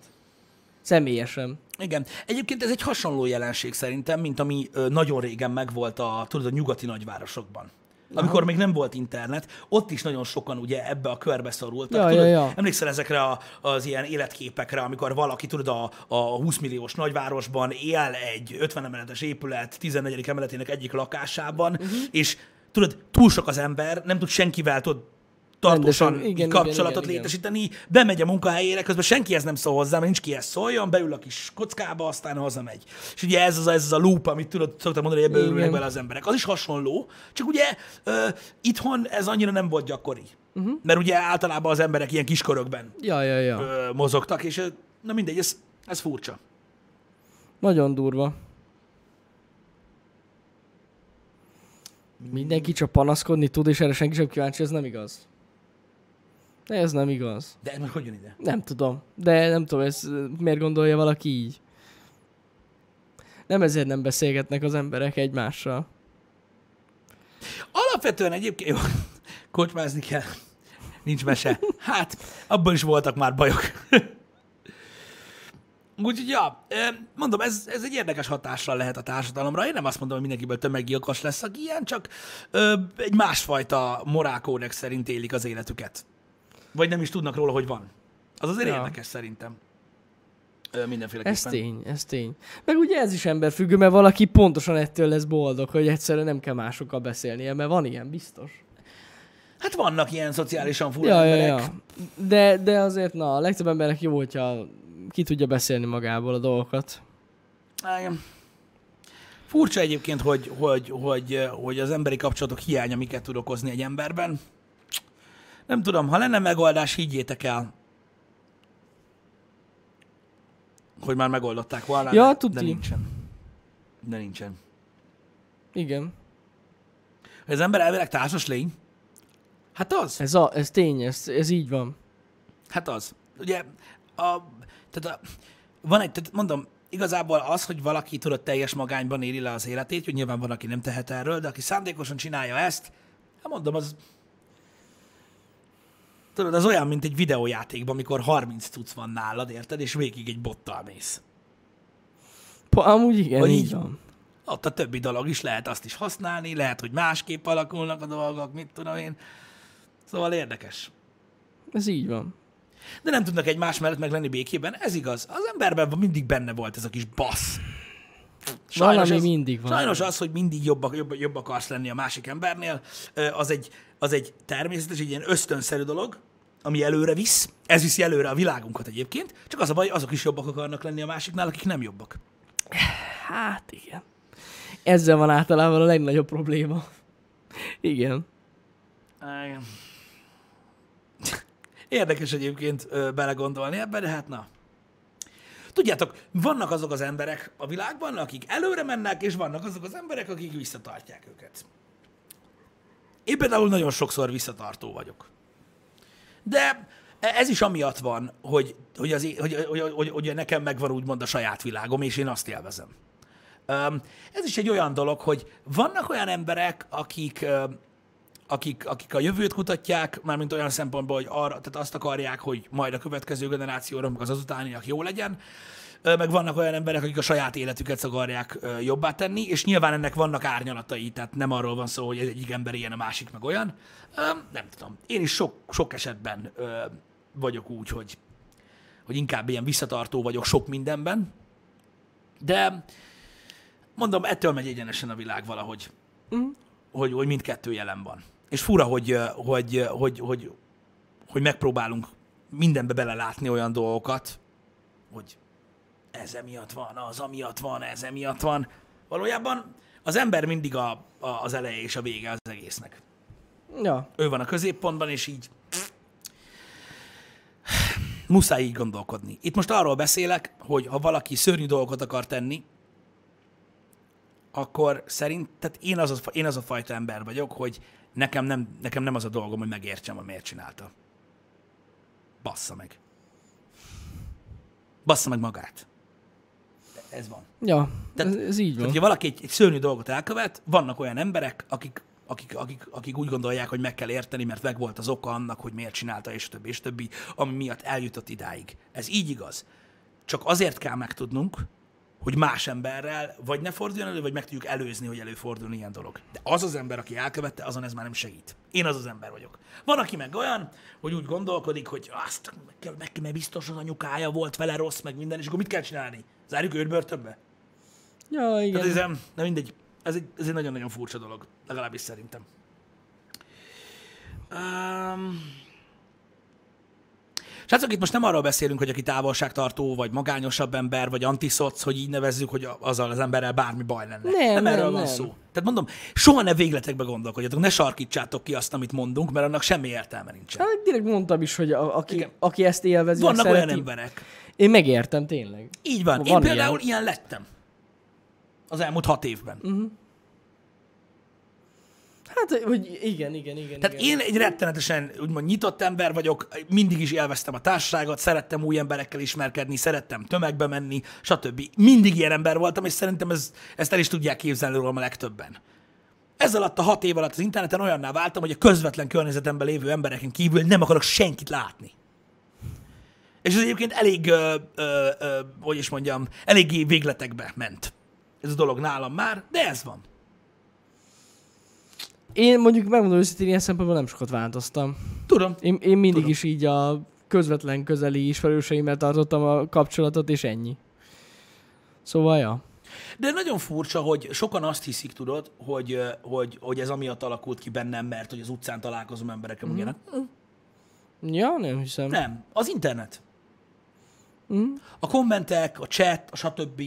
Személyesen. Igen. Egyébként ez egy hasonló jelenség szerintem, mint ami ö, nagyon régen megvolt a, tudod, a nyugati nagyvárosokban. Amikor még nem volt internet, ott is nagyon sokan ugye ebbe a körbe szorultak. Ja, tudod, ja, ja. Emlékszel ezekre a, az ilyen életképekre, amikor valaki, tudod, a, a 20 milliós nagyvárosban él egy 50 emeletes épület 14. emeletének egyik lakásában, uh-huh. és tudod, túl sok az ember, nem tud senkivel tudod, tartósan Rendesen, igen, kapcsolatot igen, igen, létesíteni, bemegy a munkahelyére, közben senkihez nem szól hozzá, mert nincs kihez szóljon, beül a kis kockába, aztán hazamegy. És ugye ez az ez az a loop, amit tudod, szoktam mondani, hogy ebbe örülnek bele az emberek. Az is hasonló, csak ugye ö, itthon ez annyira nem volt gyakori. Uh-huh. Mert ugye általában az emberek ilyen kiskörökben Ja, ja, ja. ö, mozogtak, és na mindegy, ez, ez furcsa. Nagyon durva. Mindenki csak panaszkodni tud, és erre senki sem kíváncsi, ez nem igaz. Ez nem igaz. De ez hogy jön ide? Nem tudom. De nem tudom, ez miért gondolja valaki így. Nem ezért nem beszélgetnek az emberek egymással. Alapvetően egyébként, jó, kocsmázni kell. Nincs mese. Hát, abban is voltak már bajok. Úgyhogy, ja, mondom, ez, ez egy érdekes hatással lehet a társadalomra. Én nem azt mondom, hogy mindenkiből tömeggyilkos lesz, aki ilyen, csak ö, egy másfajta morálkódex szerint élik az életüket. Vagy nem is tudnak róla, hogy van. Az azért Ja. érdekes szerintem. Ö, mindenféleképpen. Ez tény, ez tény. Meg ugye ez is emberfüggő, mert valaki pontosan ettől lesz boldog, hogy egyszerűen nem kell másokkal beszélnie, mert van ilyen, biztos. Hát vannak ilyen szociálisan fura Ja, ja, emberek. ja. De, de azért, na, a legtöbb embernek jó, hogyha ki tudja beszélni magából a dolgokat. Igen. Furcsa egyébként, hogy, hogy, hogy, hogy az emberi kapcsolatok hiánya miket tud okozni egy emberben. Nem tudom, ha lenne megoldás, higgyétek el, hogy már megoldották volna, Ja, de, tuti. de nincsen. De nincsen. Igen. Az ember elvileg társas lény? Hát az. Ez, a, ez tény, ez, ez így van. Hát az. Ugye, a, tehát a, van egy, tehát mondom, igazából az, hogy valaki tudod teljes magányban éli le az életét, hogy nyilván van, aki nem tehet erről, de aki szándékosan csinálja ezt, hát mondom, az tudod, az olyan, mint egy videójátékban, amikor 30 cucc van nálad, érted, és végig egy bottal mész. Pa, amúgy igen, Vagy így így- van. Ott a többi dolog is lehet azt is használni, lehet, hogy másképp alakulnak a dolgok, mit tudom én. Szóval érdekes. Ez így van. de nem tudnak egymás mellett meg lenni békében. Ez igaz. Az emberben mindig benne volt ez a kis bassz. Valami ez, mindig van. Sajnos az, hogy mindig jobb, jobb, jobb akarsz lenni a másik embernél, az egy, az egy természetes, egy ilyen ösztönszerű dolog, ami előre visz. Ez viszi előre a világunkat egyébként. Csak az a baj, azok is jobbak akarnak lenni a másiknál, akik nem jobbak. Hát igen. Ezzel van általában a legnagyobb probléma. Igen. Igen. Érdekes egyébként ö, belegondolni ebbe, de hát na. Tudjátok, vannak azok az emberek a világban, akik előre mennek, és vannak azok az emberek, akik visszatartják őket. Én például nagyon sokszor visszatartó vagyok. De ez is amiatt van, hogy, hogy, az, hogy, hogy, hogy, hogy nekem megvan úgymond a saját világom, és én azt élvezem. Ez is egy olyan dolog, hogy vannak olyan emberek, akik, akik, akik a jövőt kutatják, mármint olyan szempontból, hogy arra, tehát azt akarják, hogy majd a következő generációra, meg az azutániak jó legyen, meg vannak olyan emberek, akik a saját életüket akarják jobbá tenni, és nyilván ennek vannak árnyalatai, tehát nem arról van szó, hogy egy- egyik ember ilyen, a másik meg olyan. Nem tudom. Én is sok, sok esetben vagyok úgy, hogy, hogy inkább ilyen visszatartó vagyok sok mindenben, de mondom, ettől megy egyenesen a világ valahogy, Mm. hogy, hogy mindkettő jelen van. És fura, hogy, hogy, hogy, hogy, hogy megpróbálunk mindenbe belelátni olyan dolgokat, hogy ez emiatt van, az amiatt van, ez emiatt van. Valójában az ember mindig a, a, az eleje és a vége az egésznek. Ja. Ő van a középpontban, és így muszáj így gondolkodni. Itt most arról beszélek, hogy ha valaki szörnyű dolgokat akar tenni, akkor szerint, tehát én az, a, én az a fajta ember vagyok, hogy nekem nem, nekem nem az a dolgom, hogy megértsem, hogy miért csinálta. Bassza meg. Bassza meg magát. Ez van. Ja, Tehát- ez, ez így van. Tehát, hogyha valaki egy, egy szörnyű dolgot elkövet, vannak olyan emberek, akik, akik, akik, akik úgy gondolják, hogy meg kell érteni, mert meg volt az oka annak, hogy miért csinálta, és többi, és többi, ami miatt eljutott idáig. Ez így igaz. Csak azért kell megtudnunk, hogy más emberrel vagy ne forduljon elő, vagy meg tudjuk előzni, hogy előfordulni ilyen dolog. De az az ember, aki elkövette, azon ez már nem segít. Én az az ember vagyok. Van, aki meg olyan, hogy úgy gondolkodik, hogy azt meg kell, meg mert biztos az anyukája volt vele rossz, meg minden, és akkor mit kell csinálni? Zárjuk őt börtönbe? Ja, igen. Tehát ez, em, de mindegy, ez egy, ez egy nagyon-nagyon furcsa dolog, legalábbis szerintem. Um, Srácok, itt most nem arról beszélünk, hogy aki távolságtartó, vagy magányosabb ember, vagy antiszoc, hogy így nevezzük, hogy azzal az emberrel bármi baj lenne. Nem, nem nem, erről van nem. szó. Tehát mondom, soha ne végletekbe gondolkodjatok, ne sarkítsátok ki azt, amit mondunk, mert annak semmi értelme nincsen. Hát direkt mondtam is, hogy a, aki, Igen. aki ezt élvezi, Vannak meg olyan szereti, emberek. Én megértem, tényleg. Így van. Van Én ilyen. például ilyen lettem. Az elmúlt hat évben. Hát, hogy igen, igen, igen. Tehát igen. én egy rettenetesen úgymond nyitott ember vagyok, mindig is élveztem a társaságot, szerettem új emberekkel ismerkedni, szerettem tömegbe menni, stb. Mindig ilyen ember voltam, és szerintem ez, ezt el is tudják képzelni rólam a legtöbben. Ez alatt a hat év alatt az interneten olyanná váltam, hogy a közvetlen környezetemben lévő embereken kívül nem akarok senkit látni. És ez egyébként elég, ö, ö, ö, hogy is mondjam, eléggé végletekbe ment. Ez a dolog nálam már, de ez van. Én mondjuk megmondom őszintén, ilyen szempontból nem sokat változtam. Tudom. Én, én mindig Tudom. is így a közvetlen közeli ismerőseimmel tartottam a kapcsolatot, és ennyi. Szóval, ja. De nagyon furcsa, hogy sokan azt hiszik, tudod, hogy, hogy, hogy ez amiatt alakult ki bennem, mert hogy az utcán találkozom emberekkel, mm. ilyenek. Ja, nem hiszem. Nem, az internet. Mm. A kommentek, a chat, a stb.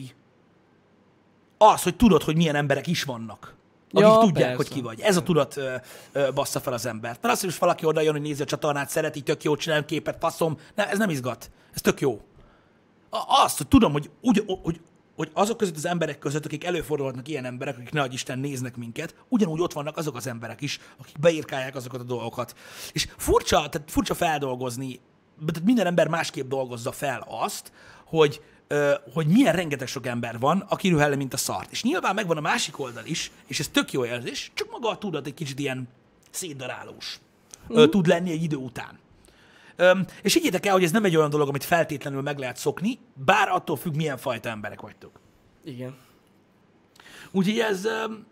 Az, hogy tudod, hogy milyen emberek is vannak. Akik Ja, tudják, persze. hogy ki vagy. Ez a tudat ö, ö, bassza fel az embert. Mert az, hogy valaki oda jön, hogy nézi a csatornát, szereti, tök jó, csinál képet, faszom. Ne, ez nem izgat. Ez tök jó. A- Azt, hogy tudom, hogy, úgy, hogy, hogy azok között az emberek között, akik előfordulhatnak ilyen emberek, akik ne Isten néznek minket, ugyanúgy ott vannak azok az emberek is, akik beírkálják azokat a dolgokat. És furcsa, tehát furcsa feldolgozni, minden ember másképp dolgozza fel azt, hogy, hogy milyen rengeteg sok ember van, aki rühel le, mint a szart. És nyilván megvan a másik oldal is, és ez tök jó érzés, csak maga a tudat egy kicsit ilyen szétdarálós mm. tud lenni egy idő után. Öm, és higgyétek el, hogy ez nem egy olyan dolog, amit feltétlenül meg lehet szokni, bár attól függ, milyen fajta emberek vagytok. Igen. Úgyhogy ez, öm,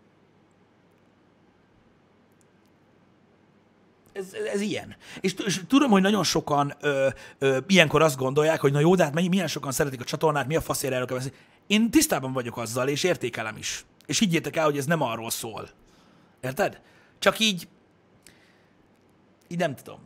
ez, ez, ilyen. És, és tudom, hogy nagyon sokan ö, ö, ilyenkor azt gondolják, hogy na jó, de hát mennyi- milyen sokan szeretik a csatornát, mi a faszért erről kell. Én tisztában vagyok azzal, és értékelem is. És higgyétek el, hogy ez nem arról szól. Érted? Csak így, így nem tudom.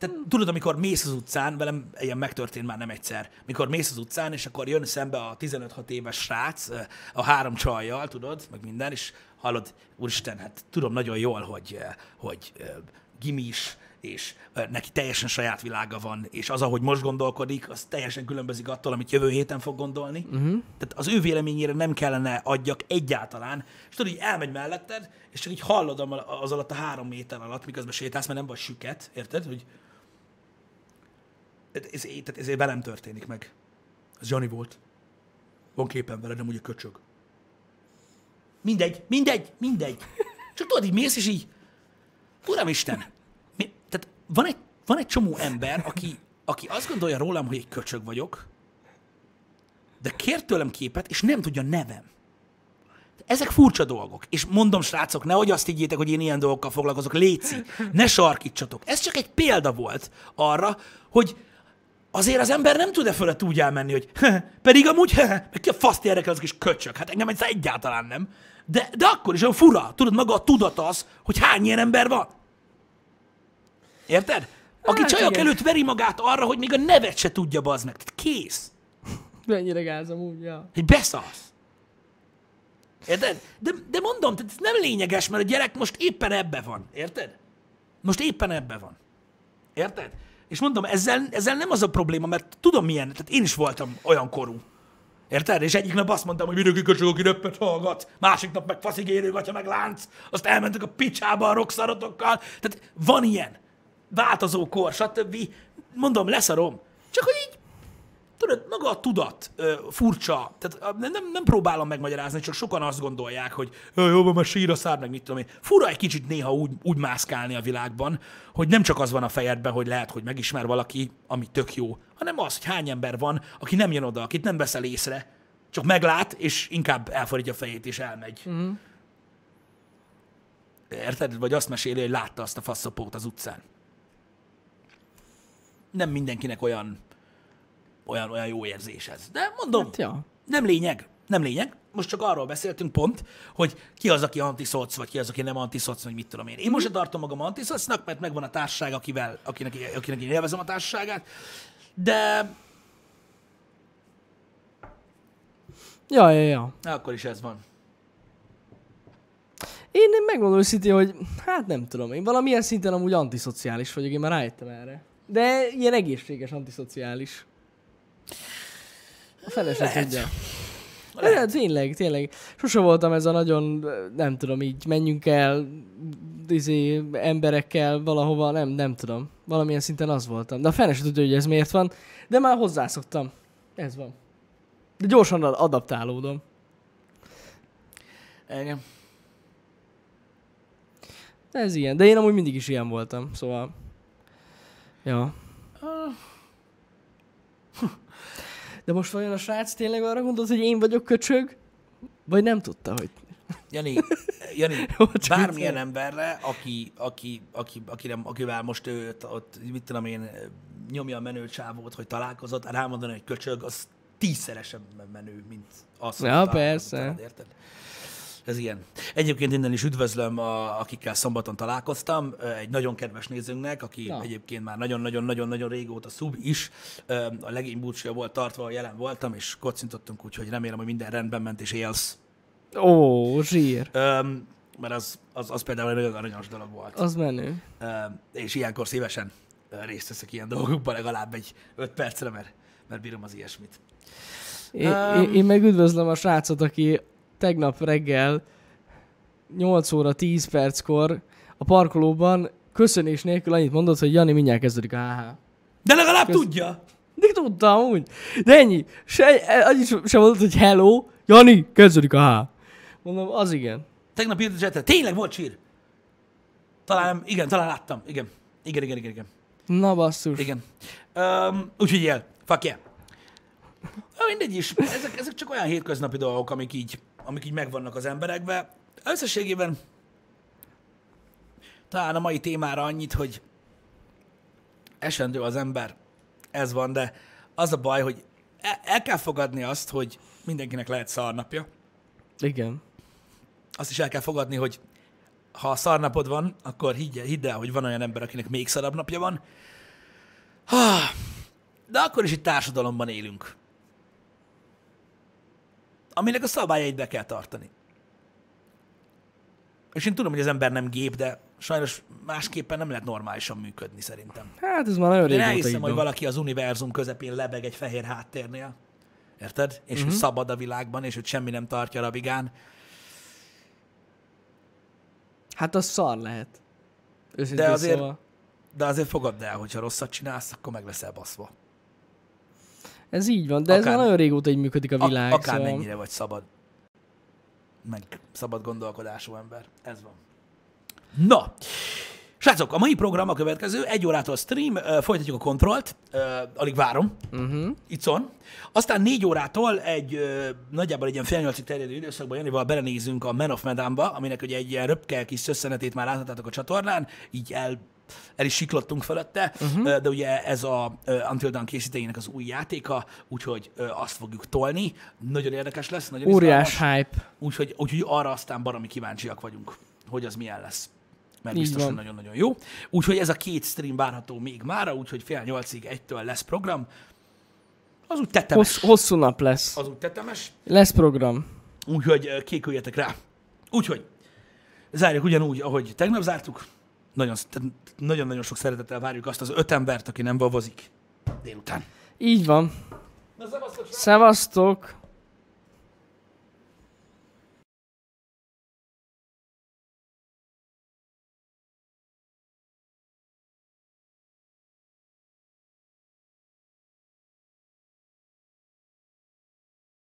Tehát, tehát tudod, amikor mész az utcán, velem ilyen megtörtént már nem egyszer, mikor mész az utcán, és akkor jön szembe a 15-6 éves srác, a három csajjal, tudod, meg minden, és hallod, úristen, hát tudom nagyon jól, hogy, hogy gimis, és neki teljesen saját világa van, és az, ahogy most gondolkodik, az teljesen különbözik attól, amit jövő héten fog gondolni. Uh-huh. Tehát az ő véleményére nem kellene adjak egyáltalán, és tudod, így elmegy melletted, és csak így hallod az alatt a három méter alatt, miközben sétálsz, mert nem vagy süket, érted? Hogy ez, ez, ez velem történik meg. Ez Johnny volt. Van képen veled, nem úgy a köcsög. Mindegy, mindegy, mindegy. Csak tudod, így mész, és így, Uramisten, mi, tehát van egy, van egy csomó ember, aki, aki azt gondolja rólam, hogy egy köcsög vagyok, de kér tőlem képet, és nem tudja nevem. Ezek furcsa dolgok. És mondom, srácok, nehogy azt higgyétek, hogy én ilyen dolgokkal foglalkozok. Léci, ne sarkítsatok. Ez csak egy példa volt arra, hogy azért az ember nem tud-e fölött úgy elmenni, hogy pedig amúgy, meg ki a faszt érdekel az kis köcsög. Hát engem egyszer egyáltalán nem. De, de akkor is olyan fura. Tudod, maga a tudat az, hogy hány ilyen ember van. Érted? Aki Hát csajok igen. előtt veri magát arra, hogy még a nevet se tudja bazd meg. Tehát kész. Mennyire gázom úgy, ja. Hogy beszarsz. Érted? De, de mondom, tehát ez nem lényeges, mert a gyerek most éppen ebbe van. Érted? Most éppen ebbe van. Érted? És mondom, ezzel, ezzel nem az a probléma, mert tudom milyen, tehát én is voltam olyan korú. Érted? És egyik nap azt mondtam, hogy mindenki köcsög, aki röppet hallgat, másik nap meg faszigérő, gatya meg lánc, azt elmentek a picsába a rockszarotokkal. Tehát van ilyen. Változó kor, stb. Mondom, leszarom. Csak hogy így tudod, maga a tudat ö, furcsa, tehát nem, nem próbálom megmagyarázni, csak sokan azt gondolják, hogy "Ö, jó, van, már sír a szár, meg mit tudom én. Fura egy kicsit néha úgy, úgy mászkálni a világban, hogy nem csak az van a fejedben, hogy lehet, hogy megismer valaki, ami tök jó, hanem az, hogy hány ember van, aki nem jön oda, akit nem veszel észre, csak meglát, és inkább elfordítja a fejét, és elmegy. Mm. Érted? Vagy azt meséli, hogy látta azt a faszapót az utcán. Nem mindenkinek olyan olyan, olyan jó érzés ez. De mondom, Hát, ja. nem lényeg, nem lényeg. Most csak arról beszéltünk pont, hogy ki az, aki antiszoc, vagy ki az, aki nem antiszoc, vagy mit tudom én. Én most sem tartom magam antiszocnak, mert megvan a társaság, akivel, akinek, akinek én élvezem a társaságát, de Ja, ja, ja. akkor is ez van. Én nem megmondom őszintén, hogy hát nem tudom, én valamilyen szinten amúgy antiszociális vagyok, én már rájöttem erre. De ilyen egészséges antiszociális. A fele se Lehet. tudja. Lehet. Lehet. Tényleg, tényleg. Sose voltam ez a nagyon, nem tudom, így menjünk el izé, emberekkel valahova, nem, nem tudom. Valamilyen szinten az voltam. De a fene tudja, hogy ez miért van. De már hozzászoktam. Ez van. De gyorsan ad- adaptálódom. Igen. Ez ilyen. De én amúgy mindig is ilyen voltam, szóval... Ja. De most vajon a srác tényleg arra gondolt, hogy én vagyok köcsög? Vagy nem tudta, hogy... Jani, Jani bármilyen emberre, aki, aki, aki, aki nem, akivel most őt, ott, mit tudom én, nyomja a menő csávót, hogy találkozott, rámondani, hogy köcsög, az tízszeresen menő, mint az, Ja, találkozol persze. Érted? Ez ilyen. Egyébként innen is üdvözlöm, a, akikkel szombaton találkoztam. Egy nagyon kedves nézőnknek, aki Na. egyébként már nagyon-nagyon-nagyon-nagyon régóta szub is. A legény volt tartva, jelen voltam, és kocintottunk, úgyhogy remélem, hogy minden rendben ment, és élsz. Ó, zsír. Öm, mert az, az, az például egy nagyon aranyos dolog volt. Az menő. Öm, és ilyenkor szívesen részt veszek ilyen dolgokban legalább egy öt percre, mert, mert bírom az ilyesmit. Én, Um, én, én meg üdvözlöm a srácot, aki tegnap reggel 8 óra 10 perckor a parkolóban köszönés nélkül annyit mondott, hogy Jani, mindjárt kezdődik a HH. De legalább Kösz- tudja! De tudtam úgy. De ennyi. Se, annyit sem- mondott, hogy hello, Jani, kezdődik a. Mondom, az igen. Tegnap írt a. Tényleg volt sír? Talán, igen, talán láttam. Igen. Igen, igen, igen, igen. Na basszus. igen. Um, úgyhogy él. Fuck yeah. Mindegy is. Ezek, ezek csak olyan hétköznapi dolgok, amik így, amik így megvannak az emberekben. Összességében talán a mai témára annyit, hogy esendő az ember, ez van, de az a baj, hogy el, el kell fogadni azt, hogy mindenkinek lehet szarnapja. Igen. Azt is el kell fogadni, hogy ha szarnapod van, akkor hidd, hidd el, hogy van olyan ember, akinek még szarabb napja van. Ha, De akkor is egy társadalomban élünk. Aminek a szabályait be kell tartani. És én tudom, hogy az ember nem gép, de sajnos másképpen nem lehet normálisan működni szerintem. Hát ez már nagyon Én régóta elhiszem, így hogy valaki az univerzum közepén lebeg egy fehér háttérnél. Érted? És hogy szabad a világban, és hogy semmi nem tartja rabigán. Hát az szar lehet. Őszintén De azért- Szóval. De azért fogadd el, hogyha rosszat csinálsz, akkor meg leszel baszva. Ez így van, de ez Akár- már nagyon régóta így működik a világ. akár szóval... mennyire vagy szabad. Meg szabad gondolkodású ember. Ez van. Na, srácok, a mai program a következő. Egy órától stream, folytatjuk a kontrollt, alig várom, Uh-huh. itt van. Aztán négy órától egy nagyjából egy ilyen fél nyolcig terjedő időszakban Janival belenézünk a Man of Medan-ba, aminek ugye egy ilyen röpkel kis szösszenetét már láthatátok a csatornán, így el, el is siklottunk fölötte, uh-huh. de ugye ez a Until Dawn készítőjének az új játéka, úgyhogy azt fogjuk tolni. Nagyon érdekes lesz, nagyon Óriás izgalmas. hype. Úgyhogy, úgyhogy arra aztán baromi kíváncsiak vagyunk, hogy az milyen lesz. Mert Így biztos, hogy van. nagyon-nagyon jó. Úgyhogy ez a két stream várható még mára, úgyhogy fél nyolcig egytől lesz program. Az úgy tetemes. Hossz, hosszú nap lesz. Az úgy tetemes. Lesz program. Úgyhogy kéküljetek rá. Úgyhogy zárjuk ugyanúgy, ahogy tegnap zártuk. Nagyon, nagyon-nagyon sok szeretettel várjuk azt az öt embert, aki nem vavozik délután. Így van. Na, szevasztok, srácok! Szevasztok!